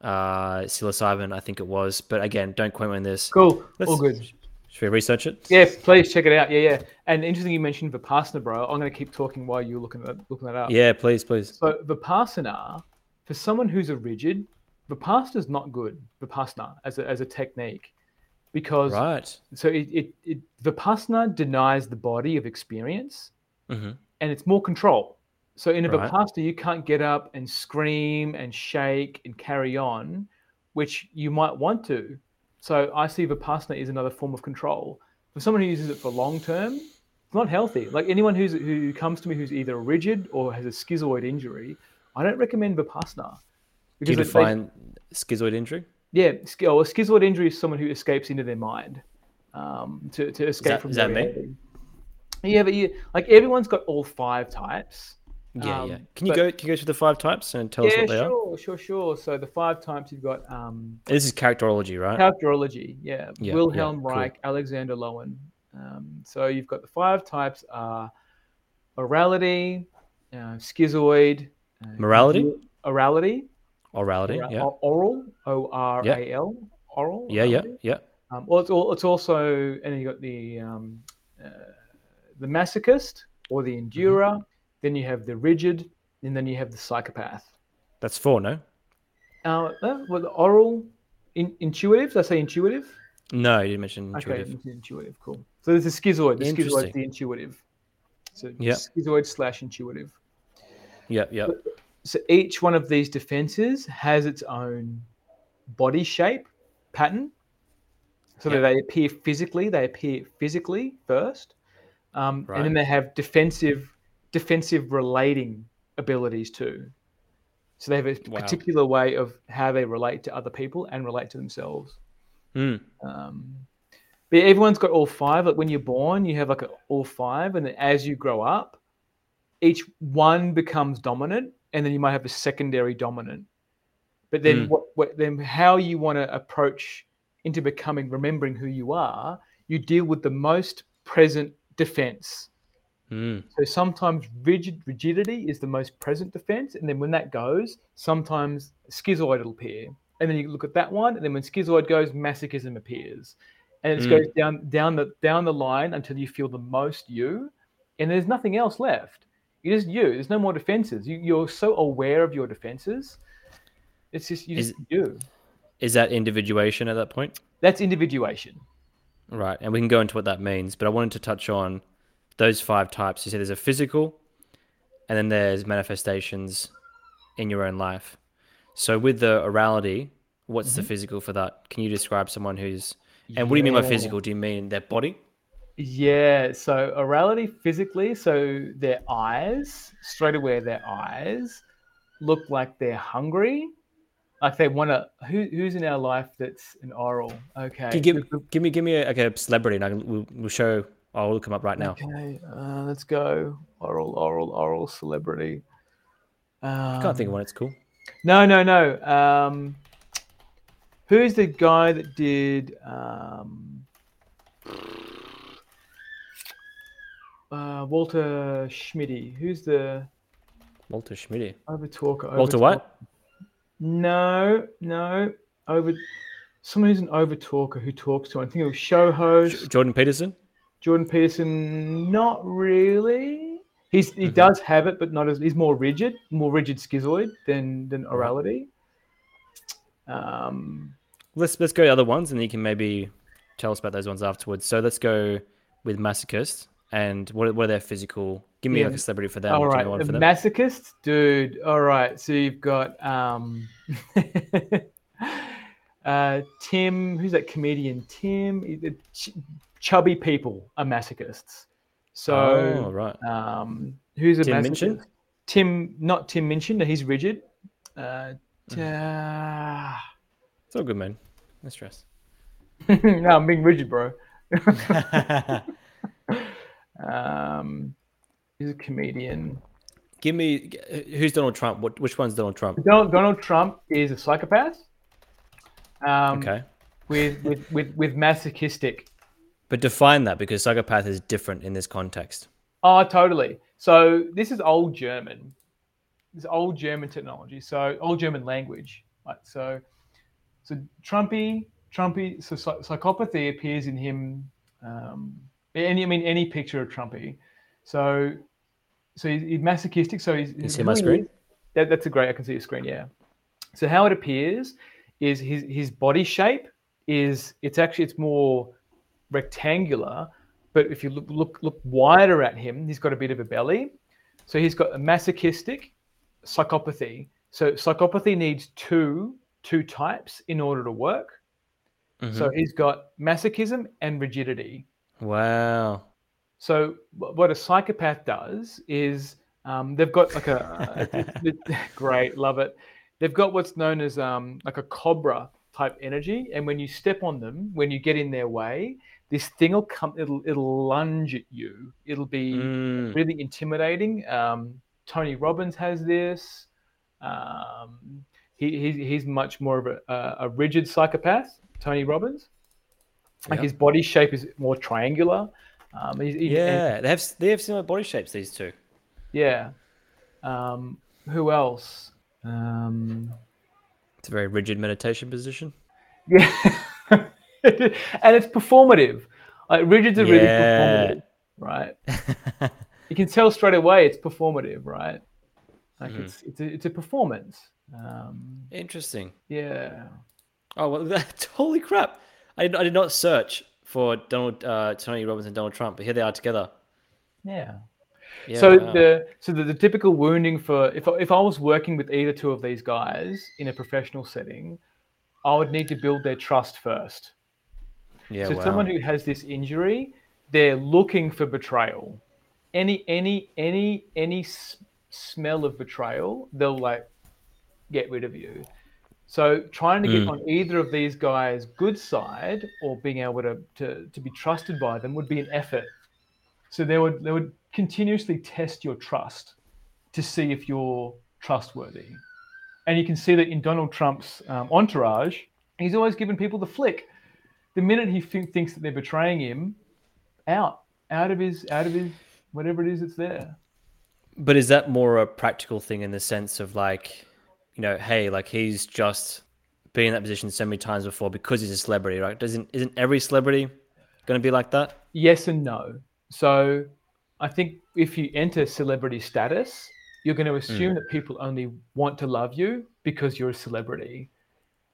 uh, psilocybin, I think it was, but again, don't quote me on this. Cool, Let's, all good. Should we research it? Yeah, please check it out. Yeah, yeah. And interesting, you mentioned Vipassana, bro. I'm going to keep talking while you're looking at looking that up. Yeah, please, please. So Vipassana, for someone who's a rigid, Vipassana is not good. Vipassana as a, as a technique because right. So it, it, it Vipassana denies the body of experience, mm-hmm. and it's more control. So in a right. Vipassana, you can't get up and scream and shake and carry on, which you might want to. So I see Vipassana is another form of control. For someone who uses it for long term, it's not healthy. Like anyone who's who comes to me who's either rigid or has a schizoid injury, I don't recommend Vipassana. Because Do you define they, schizoid injury? yeah, oh, a schizoid injury is someone who escapes into their mind um, to, to escape that, from is that reality. me? Yeah, but you, like everyone's got all five types. Yeah, um, yeah. Can you but, go? Can you go through the five types and tell yeah, us what they sure, are? Sure, sure, sure. So the five types you've got. Um, this is characterology, right? Characterology, yeah. yeah Wilhelm yeah, Reich, cool. Alexander Lowen. Um, so you've got the five types: are orality, uh, schizoid, uh, morality, orality, Orality, yeah. Oral, O R A L, oral. Yeah, yeah, yeah. Um, well, it's, all, it's also, and then you got the um, uh, the masochist or the endurer. Mm-hmm. Then you have the rigid, and then you have the psychopath. That's four, no? Uh, well, the oral, in, intuitive. Did I say intuitive? No, you didn't mention intuitive. Okay, intuitive, cool. So there's a schizoid. The schizoid is the intuitive. So yep. schizoid slash intuitive. Yeah, yeah so each one of these defenses has its own body shape pattern. So yep. that they appear physically, they appear physically first, um, right. and then they have defensive, defensive relating abilities too. So they have a wow. particular way of how they relate to other people and relate to themselves. Mm. Um, but everyone's got all five. Like when you're born, you have like a, all five, and then as you grow up, each one becomes dominant and then you might have a secondary dominant. But then, Mm. what, what then how you want to approach into becoming remembering who you are, you deal with the most present defense. Mm. So sometimes rigid rigidity is the most present defense, and then when that goes, sometimes schizoid will appear, and then you look at that one, and then when schizoid goes, masochism appears, and it Mm. goes down down the down the line until you feel the most you, and there's nothing else left. You're just you. There's no more defenses. You, you're so aware of your defenses. It's just you Is- you. Is that individuation at that point? That's individuation. Right, and we can go into what that means, but I wanted to touch on those five types. You said there's a physical, and then there's manifestations in your own life. So with the orality, what's the mm-hmm. physical for that? Can you describe someone who's and what do you mean by physical? Do you mean their body? Yeah, so orality physically, so their eyes, straight away their eyes look like they're hungry. Like they want to. Who, who's in our life that's an oral? Okay. You give, give me give me a, like a celebrity, and I can, we'll, we'll show. I'll look him up right now. Okay, uh, let's go. Oral, oral, oral celebrity. Um, I can't think of one. It's cool. No, no, no. Um, who's the guy that did um, uh, Walter Schmitty? Who's the Walter Schmidt. over talker? Walter what? No, no. Over someone who's an over talker who talks to. I think it was show host Jordan Peterson. Jordan Peterson. Not really. He's he Mhm. does have it, but not as he's more rigid, more rigid schizoid than than orality. Um, Let's let's go the other ones, and you can maybe tell us about those ones afterwards. So let's go with masochist and what are, what are their physical? Give me Yeah. like a celebrity for them. all right, know one a for them? masochist, dude. All right, so you've got um, uh, Tim. Who's that comedian? Tim. ch- chubby people are masochists. So oh, right. um, who's a Tim masochist? Minchin? Tim, not Tim Minchin. He's rigid. Uh, Mm. It's all good, man. No stress. no, I'm being rigid, bro. He's a comedian. Give me who's Donald Trump? What which one's Donald Trump? Donald, Donald Trump is a psychopath. Um, Okay, With, with with with masochistic. but define that because psychopath is different in this context. Oh, totally. So this is old German. This is old German technology. So old German language. Right. So so Trumpy Trumpy. So psychopathy appears in him. Um, any I mean any picture of Trumpy. So so he's, he's masochistic. So he's. You see my screen? That, that's a great. I can see your screen. Yeah. So how it appears is his his body shape is it's actually it's more rectangular, but if you look look look wider at him, he's got a bit of a belly. So he's got a masochistic psychopathy. So psychopathy needs two two types in order to work. So mm-hmm. he's got masochism and rigidity. Wow. So what a psychopath does is um, they've got like a, it's- it's- great, love it. They've got what's known as um, like a cobra type energy, and when you step on them, when you get in their way, this thing will come. It'll it'll lunge at you. It'll be Mm. really intimidating. Um, Tony Robbins has this. Um, he, he he's much more of a, a, a rigid psychopath. Tony Robbins, like Yeah. his body shape is more triangular. Um, he- and- Yeah, they have they have similar body shapes. These two. yeah. Um, who else? Um, It's a very rigid meditation position. yeah, and it's performative. Like rigids are really performative, right? You can tell straight away it's performative, right? Like Mhm. it's it's a, it's a performance. Um, Interesting. yeah. Oh well, that, holy crap! I I did not search for Donald uh, Tony Robbins and Donald Trump, but here they are together. Yeah. Yeah, so wow. the so the, the typical wounding for if I- if I was working with either two of these guys in a professional setting, I would need to build their trust first. yeah, so wow. someone who has this injury, they're looking for betrayal. Any any any any s- smell of betrayal, they'll like get rid of you. So trying to get Mm. on either of these guys' good side or being able to, to to be trusted by them would be an effort. So they would they would continuously test your trust to see if you're trustworthy. And you can see that in Donald Trump's um, entourage, he's always given people the flick. The minute he th- thinks that they're betraying him, out, out of his, out of his, whatever it is that's there. But is that more a practical thing in the sense of like, you know, hey, like he's just been in that position so many times before because he's a celebrity, right? Doesn't isn't every celebrity going to be like that? Yes and no. So I think if you enter celebrity status, you're going to assume mm. that people only want to love you because you're a celebrity.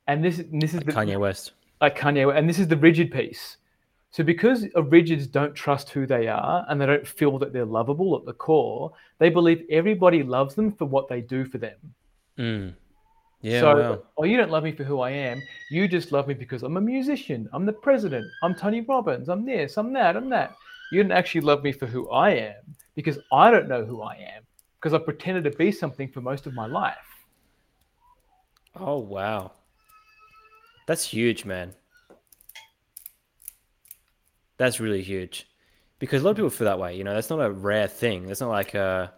And this, this is like the, Kanye West. Like Kanye, and this is the rigid piece. So because rigids don't trust who they are and they don't feel that they're lovable at the core, they believe everybody loves them for what they do for them. Mm. Yeah. So, wow. oh, you don't love me for who I am. You just love me because I'm a musician. I'm the president. I'm Tony Robbins. I'm this. I'm that. I'm that. You didn't actually love me for who I am because I don't know who I am because I pretended to be something for most of my life. Oh wow, that's huge, man. That's really huge, because a lot of people feel that way. You know, that's not a rare thing. That's not like a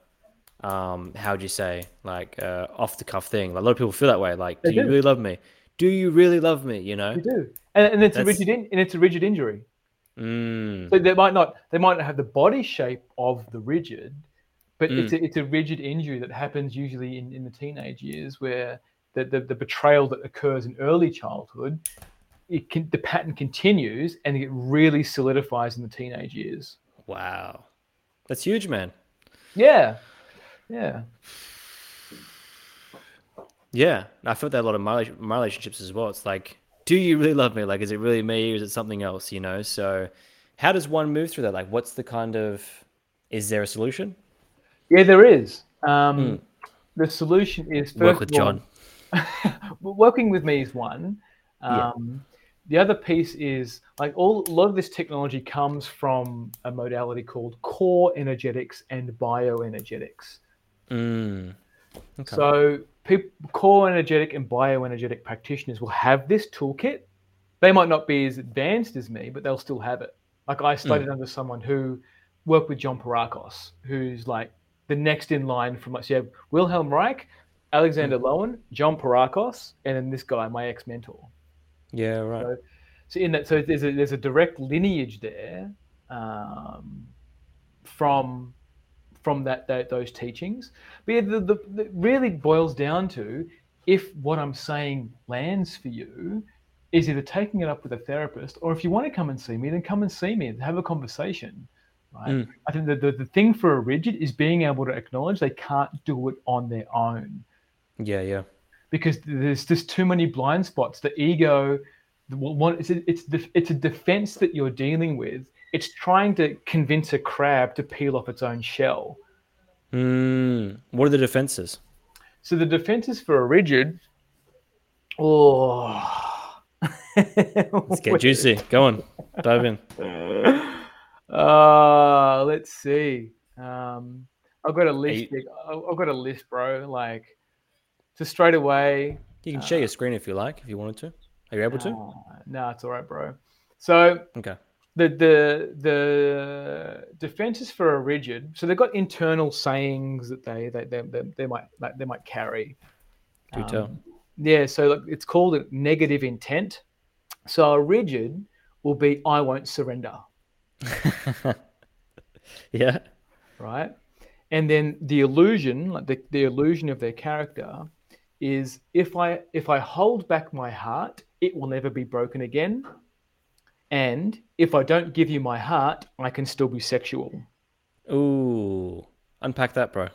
um, how'd you say, like uh, off the cuff thing. Like, a lot of people feel that way. Like, do, do, you really love me? Do you really love me? You know, you do, and, and it's that's... a rigid in, and it's a rigid injury. Mm. So they might not they might not have the body shape of the rigid, but mm. it's a, it's a rigid injury that happens usually in, in the teenage years where the, the, the betrayal that occurs in early childhood it can the pattern continues and it really solidifies in the teenage years. Wow. That's huge, man. Yeah. Yeah. Yeah. I felt that a lot of my my relationships as well. It's like, do you really love me? Like, is it really me or is it something else? You know? So how does one move through that? Like what's the kind of is there a solution? Yeah, there is. Um, mm. the solution is first work with all, John. working with me is one. Um, yeah the other piece is like all a lot of this technology comes from a modality called core energetics and bioenergetics. Mm. Okay. So people, core energetic and bioenergetic practitioners will have this toolkit. They might not be as advanced as me, but they'll still have it. Like I studied mm. under someone who worked with John Pierrakos, who's like the next in line from us. So you have Wilhelm Reich, Alexander mm. Lowen, John Pierrakos, and then this guy, my ex mentor. Yeah, right. So, so, in that, so there's a there's a direct lineage there um, from from that, that those teachings. But yeah, the, the, the really boils down to if what I'm saying lands for you, is either taking it up with a therapist, or if you want to come and see me, then come and see me and have a conversation. Right? Mm. I think the, the, the thing for a rigid is being able to acknowledge they can't do it on their own. Yeah, yeah because there's just too many blind spots. The ego, one, it's a, it's it's a defense that you're dealing with. It's trying to convince a crab to peel off its own shell. Mm, what are the defenses? So the defenses for a rigid. Oh, let's get juicy. Go on, dive in. Uh, let's see. Um, I've got a list. You... I've got a list, bro. Like so straight away. You can uh, share your screen if you like, if you wanted to. Are you able to? No, nah, it's all right, bro. So okay. The the the defenses for a rigid, so they've got internal sayings that they they they, they, they might they might carry. Do um, tell. Yeah, so it's called a negative intent. So a rigid will be I won't surrender. yeah. Right. And then the illusion, like the, the illusion of their character, is if I if I hold back my heart, it will never be broken again. And if I don't give you my heart, I can still be sexual. Ooh, unpack that, bro.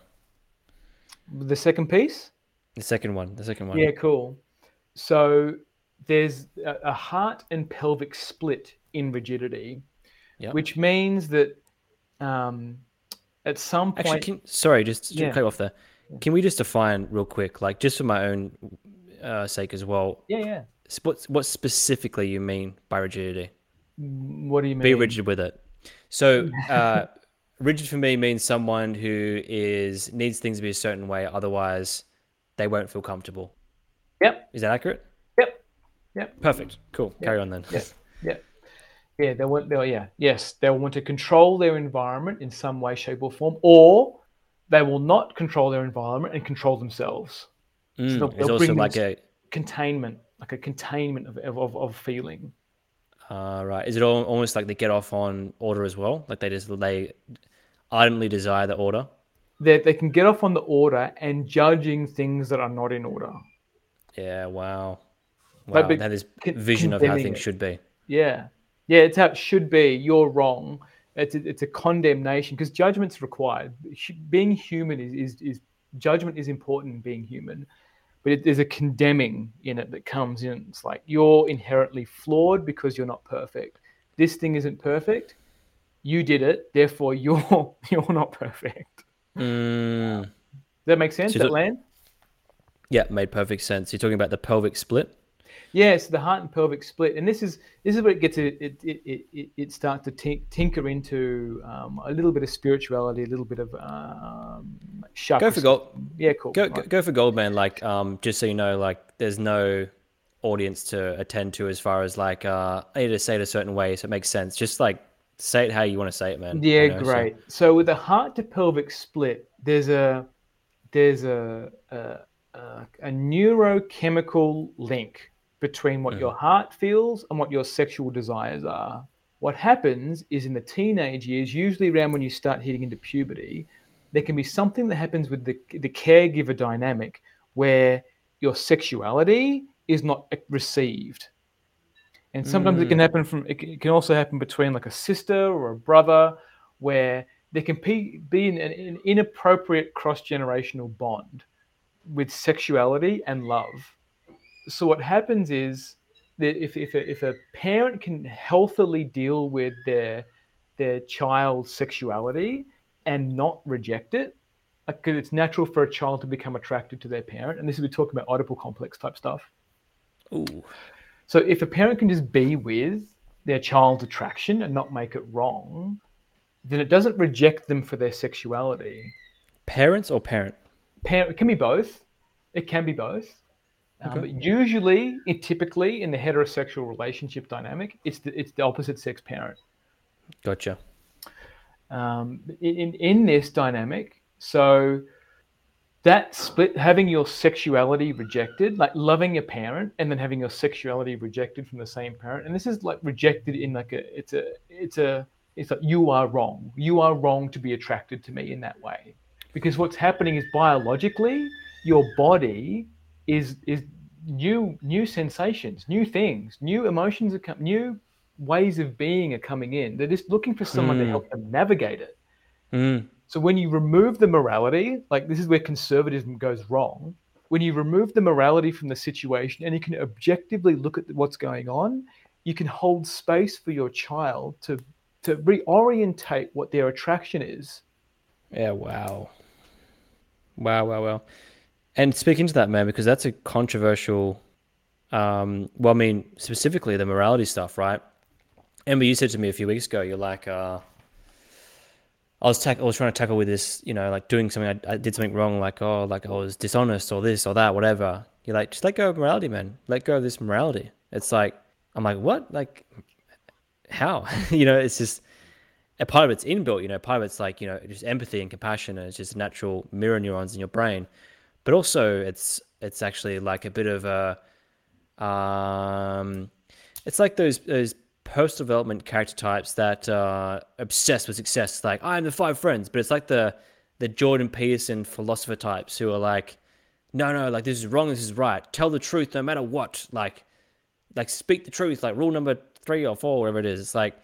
The second piece. The second one. The second one. Yeah, cool. So there's a, heart and pelvic split in rigidity, yep. which means that um, at some point. Actually, can, sorry, just yeah. cut off there. Can we just define real quick, like just for my own uh, sake as well? Yeah, yeah. What what specifically you mean by rigidity? What do you mean? Be rigid with it. So, uh, rigid for me means someone who is needs things to be a certain way, otherwise they won't feel comfortable. Yep. Is that accurate? Yep. Yep. Perfect. Cool. Yep. Carry on then. Yep. Yep. Yeah, they want. They'll, yeah, yes, they'll want to control their environment in some way, shape, or form, or they will not control their environment and control themselves. Mm, so they'll, it's they'll also like a containment, like a containment of of, of feeling. Uh, right. Is it all, almost like they get off on order as well? Like they just they ardently desire the order. They they can get off on the order and judging things that are not in order. Yeah. Wow. Wow. Like, that is vision of how things it. should be. Yeah. Yeah. It's how it should be. You're wrong. It's a, it's a condemnation because judgment's required. Being human is, is is judgment is important in being human but it, there's a condemning in it that comes in. It's like you're inherently flawed because you're not perfect. This thing isn't perfect. You did it, therefore you're you're not perfect. Mm. Does that make sense? So that land? Yeah, made perfect sense. You're talking about the pelvic split. Yes, the heart and pelvic split, and this is this is where it gets it it it, it, it starts to tink, tinker into um, a little bit of spirituality, a little bit of um, Go for gold. Yeah, cool. Go, right. go for gold, man. Like, um, just so you know, like, there's no audience to attend to as far as like uh, I need to say it a certain way so it makes sense. Just like say it how you want to say it, man. Yeah, you know, great. So. so. with the heart to pelvic split, there's a there's a a, a, a neurochemical link between what mm. your heart feels and what your sexual desires are. What happens is in the teenage years, usually around when you start hitting into puberty, there can be something that happens with the, the caregiver dynamic where your sexuality is not received. And sometimes mm. it can mm. happen from, it can also happen between like a sister or a brother where there can be, be an, an inappropriate cross generational bond with sexuality and love so what happens is that if, if, a, if a parent can healthily deal with their their child's sexuality and not reject it, because it's natural for a child to become attracted to their parent, and this is we're talking about Oedipal complex type stuff. Ooh. So if a parent can just be with their child's attraction and not make it wrong, then it doesn't reject them for their sexuality. Parents or parent? Parent it can be both. It can be both. Um, okay. usually, it, typically in the heterosexual relationship dynamic, it's the, it's the opposite sex parent. Gotcha. Um, in in this dynamic, so that split, having your sexuality rejected, like loving your parent and then having your sexuality rejected from the same parent, and this is like rejected in like a it's a it's a it's like you are wrong. You are wrong to be attracted to me in that way, because what's happening is biologically your body is is new new sensations, new things, new emotions are coming, new ways of being are coming in. They're just looking for someone mm. to help them navigate it. Mm. So when you remove the morality, like this is where conservatism goes wrong. When you remove the morality from the situation and you can objectively look at what's going on, you can hold space for your child to to reorientate what their attraction is. Yeah, wow. Wow, wow, wow. And speaking to that, man, because that's a controversial. Um, well, I mean, specifically the morality stuff, right? Ember, you said to me a few weeks ago, you're like, uh, I was ta- I was trying to tackle with this, you know, like doing something, I, I, did something wrong, like oh, like I was dishonest or this or that, whatever. You're like, just let go of morality, man. Let go of this morality. It's like, I'm like, what? Like, how? you know, it's just a part of it's inbuilt. You know, part of it's like, you know, just empathy and compassion, and it's just natural mirror neurons in your brain but also it's it's actually like a bit of a um, it's like those those post development character types that are obsessed with success. Like I'm the five friends, but it's like the the Jordan Peterson philosopher types who are like, no, no, like this is wrong, this is right. Tell the truth no matter what. Like, like speak the truth. Like rule number three or four, whatever it is. It's like,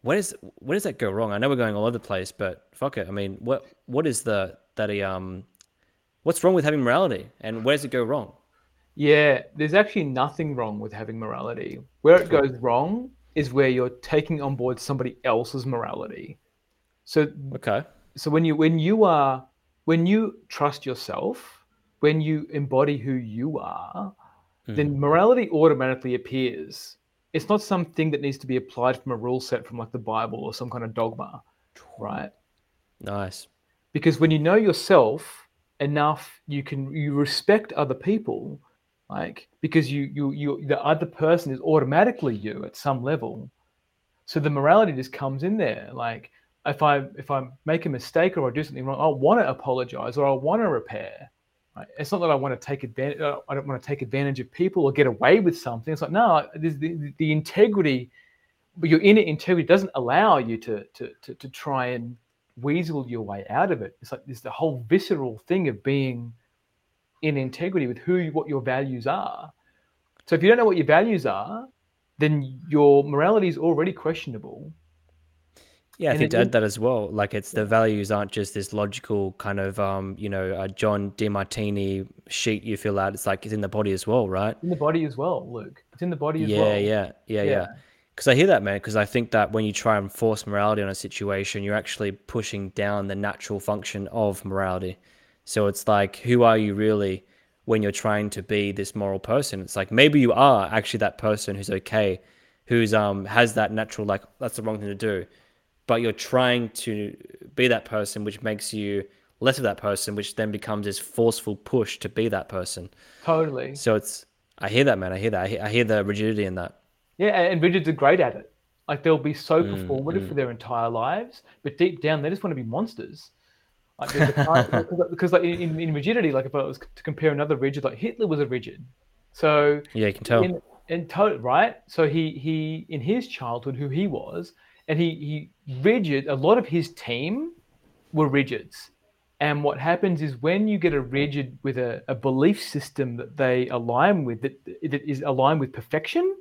when is where does that go wrong? I know we're going all over the place, but fuck it. I mean, what what is the that he um what's wrong with having morality and where does it go wrong? Yeah, there's actually nothing wrong with having morality. Where it goes wrong is where you're taking on board somebody else's morality. So okay. So when you when you are when you trust yourself, when you embody who you are, mm. then morality automatically appears. It's not something that needs to be applied from a rule set from like the Bible or some kind of dogma, right? Nice. Because when you know yourself, enough you can you respect other people like because you you you the other person is automatically you at some level so the morality just comes in there like if I if I make a mistake or I do something wrong, I want to apologize or I want to repair. Right? It's not that I want to take advantage. Uh, I don't want to take advantage of people or get away with something. It's like no, the, the integrity, your inner integrity doesn't allow you to, to to to try and weasel your way out of it. It's like there's the whole visceral thing of being in integrity with who what your values are. So if you don't know what your values are, then your morality is already questionable yeah, I and think to add that as well, like it's the values aren't just this logical kind of, um, you know, a John Demartini sheet you fill out. It's like it's in the body as well, right? In the body as well, Luke. It's in the body as yeah, well. Yeah, yeah, yeah, yeah, Because I hear that, man. Because I think that when you try and force morality on a situation, you're actually pushing down the natural function of morality. So it's like, who are you really when you're trying to be this moral person? It's like maybe you are actually that person who's okay, who's um has that natural like that's the wrong thing to do but you're trying to be that person, which makes you less of that person, which then becomes this forceful push to be that person. Totally. So it's, I hear that, man. I hear that. I hear, I hear the rigidity in that. Yeah, and rigids are great at it. Like they'll be so mm, performative mm. for their entire lives, but deep down they just want to be monsters. Like because, because like in, in rigidity, like if I was to compare another rigid, like Hitler was a rigid. So yeah, you can tell. In, in to- right? So he he in his childhood, who he was, and he he rigid. A lot of his team were rigids, and what happens is when you get a rigid with a, a belief system that they align with that, that is aligned with perfection,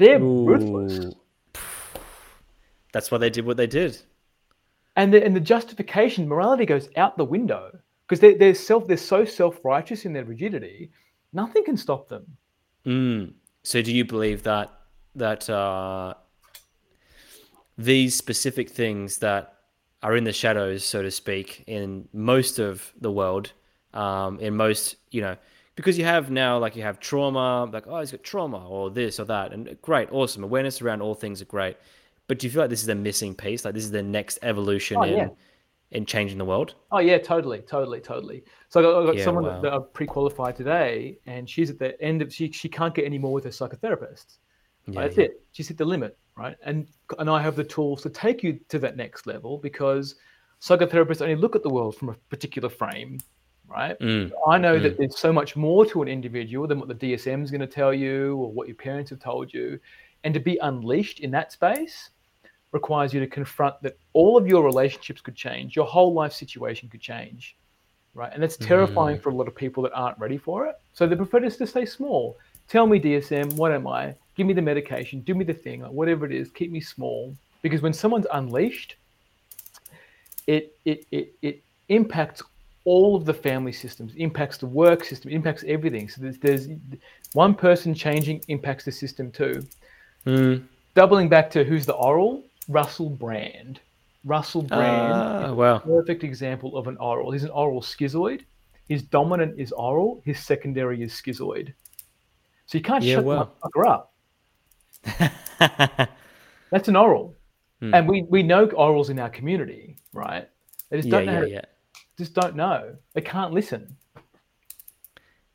they're Ooh. ruthless. That's why they did what they did. And the, and the justification, morality goes out the window because they, they're self they're so self righteous in their rigidity, nothing can stop them. Mm. So do you believe that that uh, these specific things that are in the shadows, so to speak, in most of the world, um, in most, you know, because you have now, like, you have trauma, like, oh, he's got trauma or this or that. And uh, great, awesome. Awareness around all things are great. But do you feel like this is a missing piece? Like, this is the next evolution oh, in, yeah. in changing the world? Oh, yeah, totally, totally, totally. So I got, I got yeah, someone wow. that, that pre qualified today, and she's at the end of, she, she can't get any more with her psychotherapist. Yeah, That's it. She's hit the limit right? And and I have the tools to take you to that next level because psychotherapists only look at the world from a particular frame, right? Mm. I know mm. that there's so much more to an individual than what the DSM is going to tell you or what your parents have told you, and to be unleashed in that space requires you to confront that all of your relationships could change, your whole life situation could change, right? And that's terrifying mm. for a lot of people that aren't ready for it. So they prefer just to stay small. Tell me, DSM, what am I? give me the medication, do me the thing, like whatever it is, keep me small. Because when someone's unleashed, it it it, it impacts all of the family systems, impacts the work system, impacts everything. So there's, there's one person changing impacts the system too. Mm. Doubling back to who's the oral, Russell Brand. Russell Brand ah, wow. perfect example of an oral. He's an oral schizoid. His dominant is oral. His secondary is schizoid. So you can't yeah, shut well. the fucker up. That's an oral. Hmm. And we, we know orals in our community, right? They just don't yeah, know. Yeah, yeah. Just don't know. They can't listen.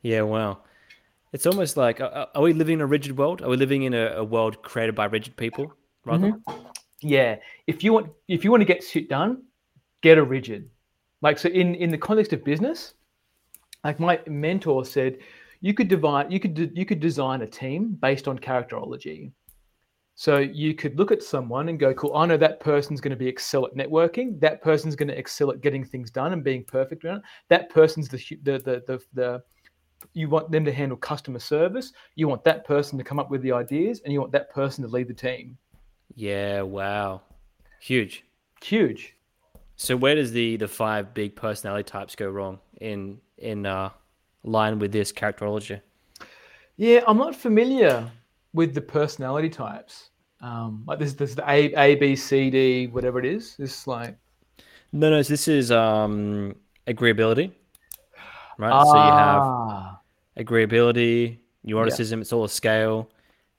Yeah, wow. It's almost like are, are we living in a rigid world? Are we living in a, a world created by rigid people? Rather, mm-hmm. yeah. If you want, if you want to get shit done, get a rigid. Like so, in in the context of business, like my mentor said, you could divide you could you could design a team based on characterology so you could look at someone and go cool i know that person's going to be excel at networking. That person's going to excel at getting things done and being perfect around it. that person's the the the the, the you want them to handle customer service. You want that person to come up with the ideas and you want that person to lead the team. Yeah wow. Huge. Huge. So where does the the five big personality types go wrong in in uh line with this characterology? Yeah, I'm not familiar with the personality types. Um, like this, this the A, A, B, C, D, whatever it is. This like no, no. This is um, agreeability, right? Ah. So you have ah. agreeability, neuroticism. Yeah. It's all a scale.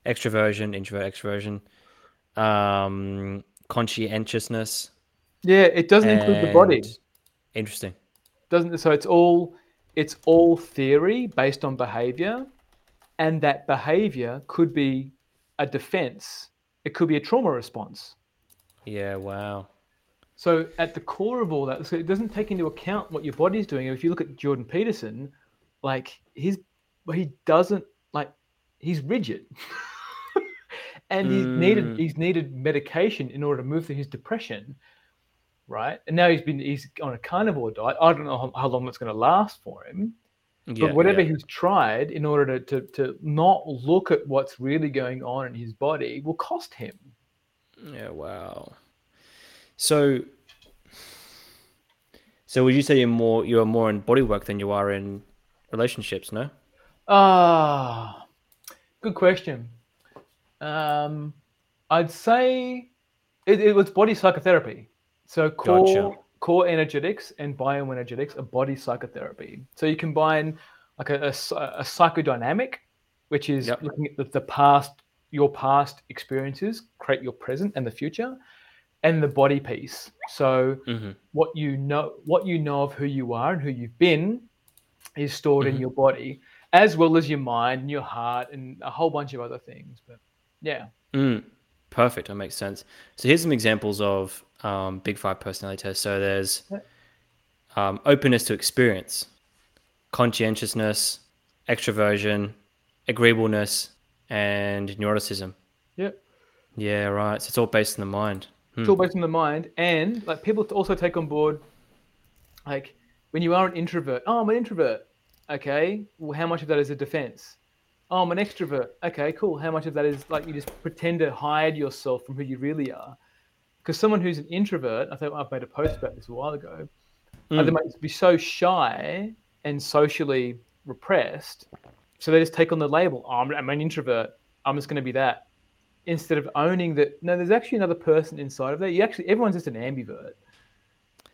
Extroversion, introvert, extroversion. Um, conscientiousness. Yeah, it doesn't include the body. Interesting. Doesn't so it's all it's all theory based on behavior, and that behavior could be a defense. It could be a trauma response. Yeah, wow. So at the core of all that, so it doesn't take into account what your body's doing. If you look at Jordan Peterson, like his he doesn't like he's rigid. and he's mm. needed he's needed medication in order to move through his depression. Right. And now he's been he's on a carnivore diet. I don't know how, how long that's going to last for him. Yeah, but whatever yeah. he's tried in order to, to to not look at what's really going on in his body will cost him. Yeah, wow. So, so would you say you're more you are more in body work than you are in relationships? No. Ah, good question. Um, I'd say it, it was body psychotherapy. So core gotcha. Core energetics and bioenergetics are body psychotherapy. So you combine like a, a, a psychodynamic, which is yep. looking at the, the past, your past experiences, create your present and the future, and the body piece. So mm-hmm. what you know, what you know of who you are and who you've been, is stored mm-hmm. in your body, as well as your mind and your heart and a whole bunch of other things. But yeah. Mm, perfect. That makes sense. So here's some examples of um, Big Five personality tests. So there's um, openness to experience, conscientiousness, extroversion, agreeableness, and neuroticism. Yep. Yeah, right. So it's all based on the mind. Hmm. It's all based on the mind, and like people also take on board, like when you are an introvert. Oh, I'm an introvert. Okay. Well, how much of that is a defense? Oh, I'm an extrovert. Okay, cool. How much of that is like you just pretend to hide yourself from who you really are? Because someone who's an introvert, I think I've made a post about this a while ago. Mm. They might be so shy and socially repressed, so they just take on the label. Oh, I'm, I'm an introvert. I'm just going to be that instead of owning that no there's actually another person inside of that you actually everyone's just an ambivert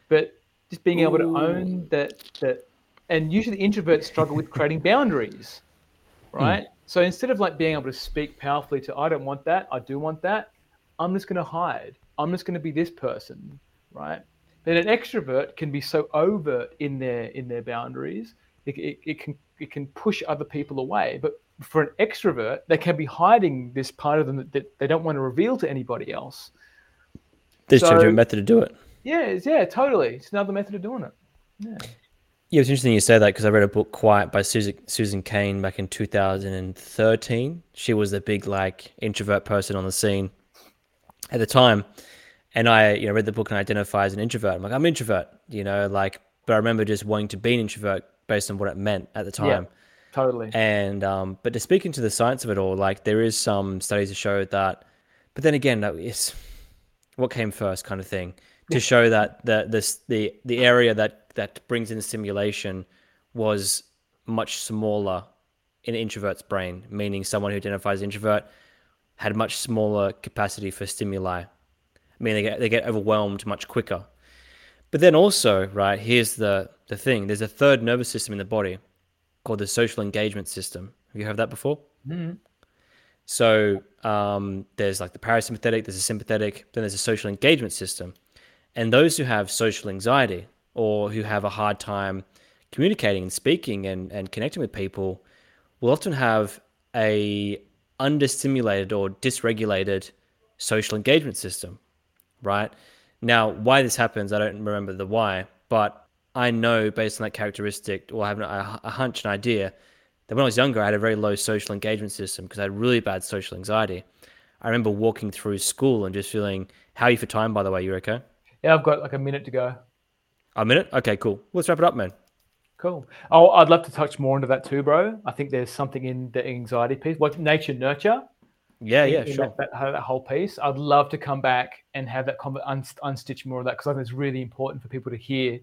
but just being Ooh. able to own that that and usually introverts struggle with creating boundaries right mm. so instead of like being able to speak powerfully to i don't want that i do want that i'm just going to hide i'm just going to be this person right but an extrovert can be so overt in their in their boundaries it, it, it can it can push other people away but for an extrovert, they can be hiding this part of them that, that they don't want to reveal to anybody else. There's so, a method to do it. Yeah, yeah, totally. It's another method of doing it. Yeah. Yeah, it's interesting you say that because I read a book, Quiet, by Susan Susan Cain back in 2013. She was the big like introvert person on the scene at the time, and I you know read the book and I identify as an introvert. I'm like I'm an introvert, you know, like, but I remember just wanting to be an introvert based on what it meant at the time. Yeah. Totally. And um, but to speak into the science of it all, like there is some studies that show that, but then again, that is what came first, kind of thing, to show that the this the the area that that brings in stimulation was much smaller in an introvert's brain, meaning someone who identifies introvert had much smaller capacity for stimuli. I mean, they get they get overwhelmed much quicker. But then also, right, here's the the thing: there's a third nervous system in the body called the social engagement system. Have you heard that before? Mm-hmm. So um, there's like the parasympathetic, there's a sympathetic, then there's a social engagement system. And those who have social anxiety or who have a hard time communicating and speaking and, and connecting with people will often have a understimulated or dysregulated social engagement system, right? Now, why this happens, I don't remember the why, but I know based on that characteristic, or I have a, a hunch, an idea, that when I was younger, I had a very low social engagement system because I had really bad social anxiety. I remember walking through school and just feeling, how are you for time, by the way? You okay? Yeah, I've got like a minute to go. A minute? Okay, cool. Let's wrap it up, man. Cool. Oh, I'd love to touch more into that too, bro. I think there's something in the anxiety piece, what nature nurture. Yeah, yeah, sure. That, that, that, whole piece. I'd love to come back and have that, un, unstitch more of that because I think it's really important for people to hear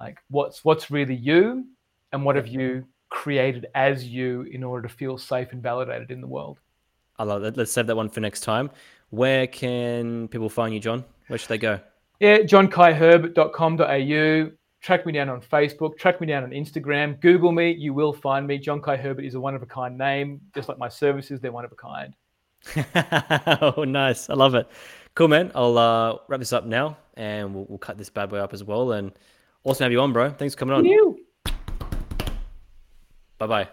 like what's what's really you and what have you created as you in order to feel safe and validated in the world i love that let's save that one for next time where can people find you john where should they go yeah johnkaiherbert.com.au track me down on facebook. Track me down on instagram. Google me. You will find me. John kai herbert is a one of a kind name just like my services. They're one of a kind oh nice. I love it. Cool man. I'll uh, wrap this up now and we'll, we'll cut this bad boy up as well. And Awesome to have you on, bro. Thanks for coming on. You. Bye bye.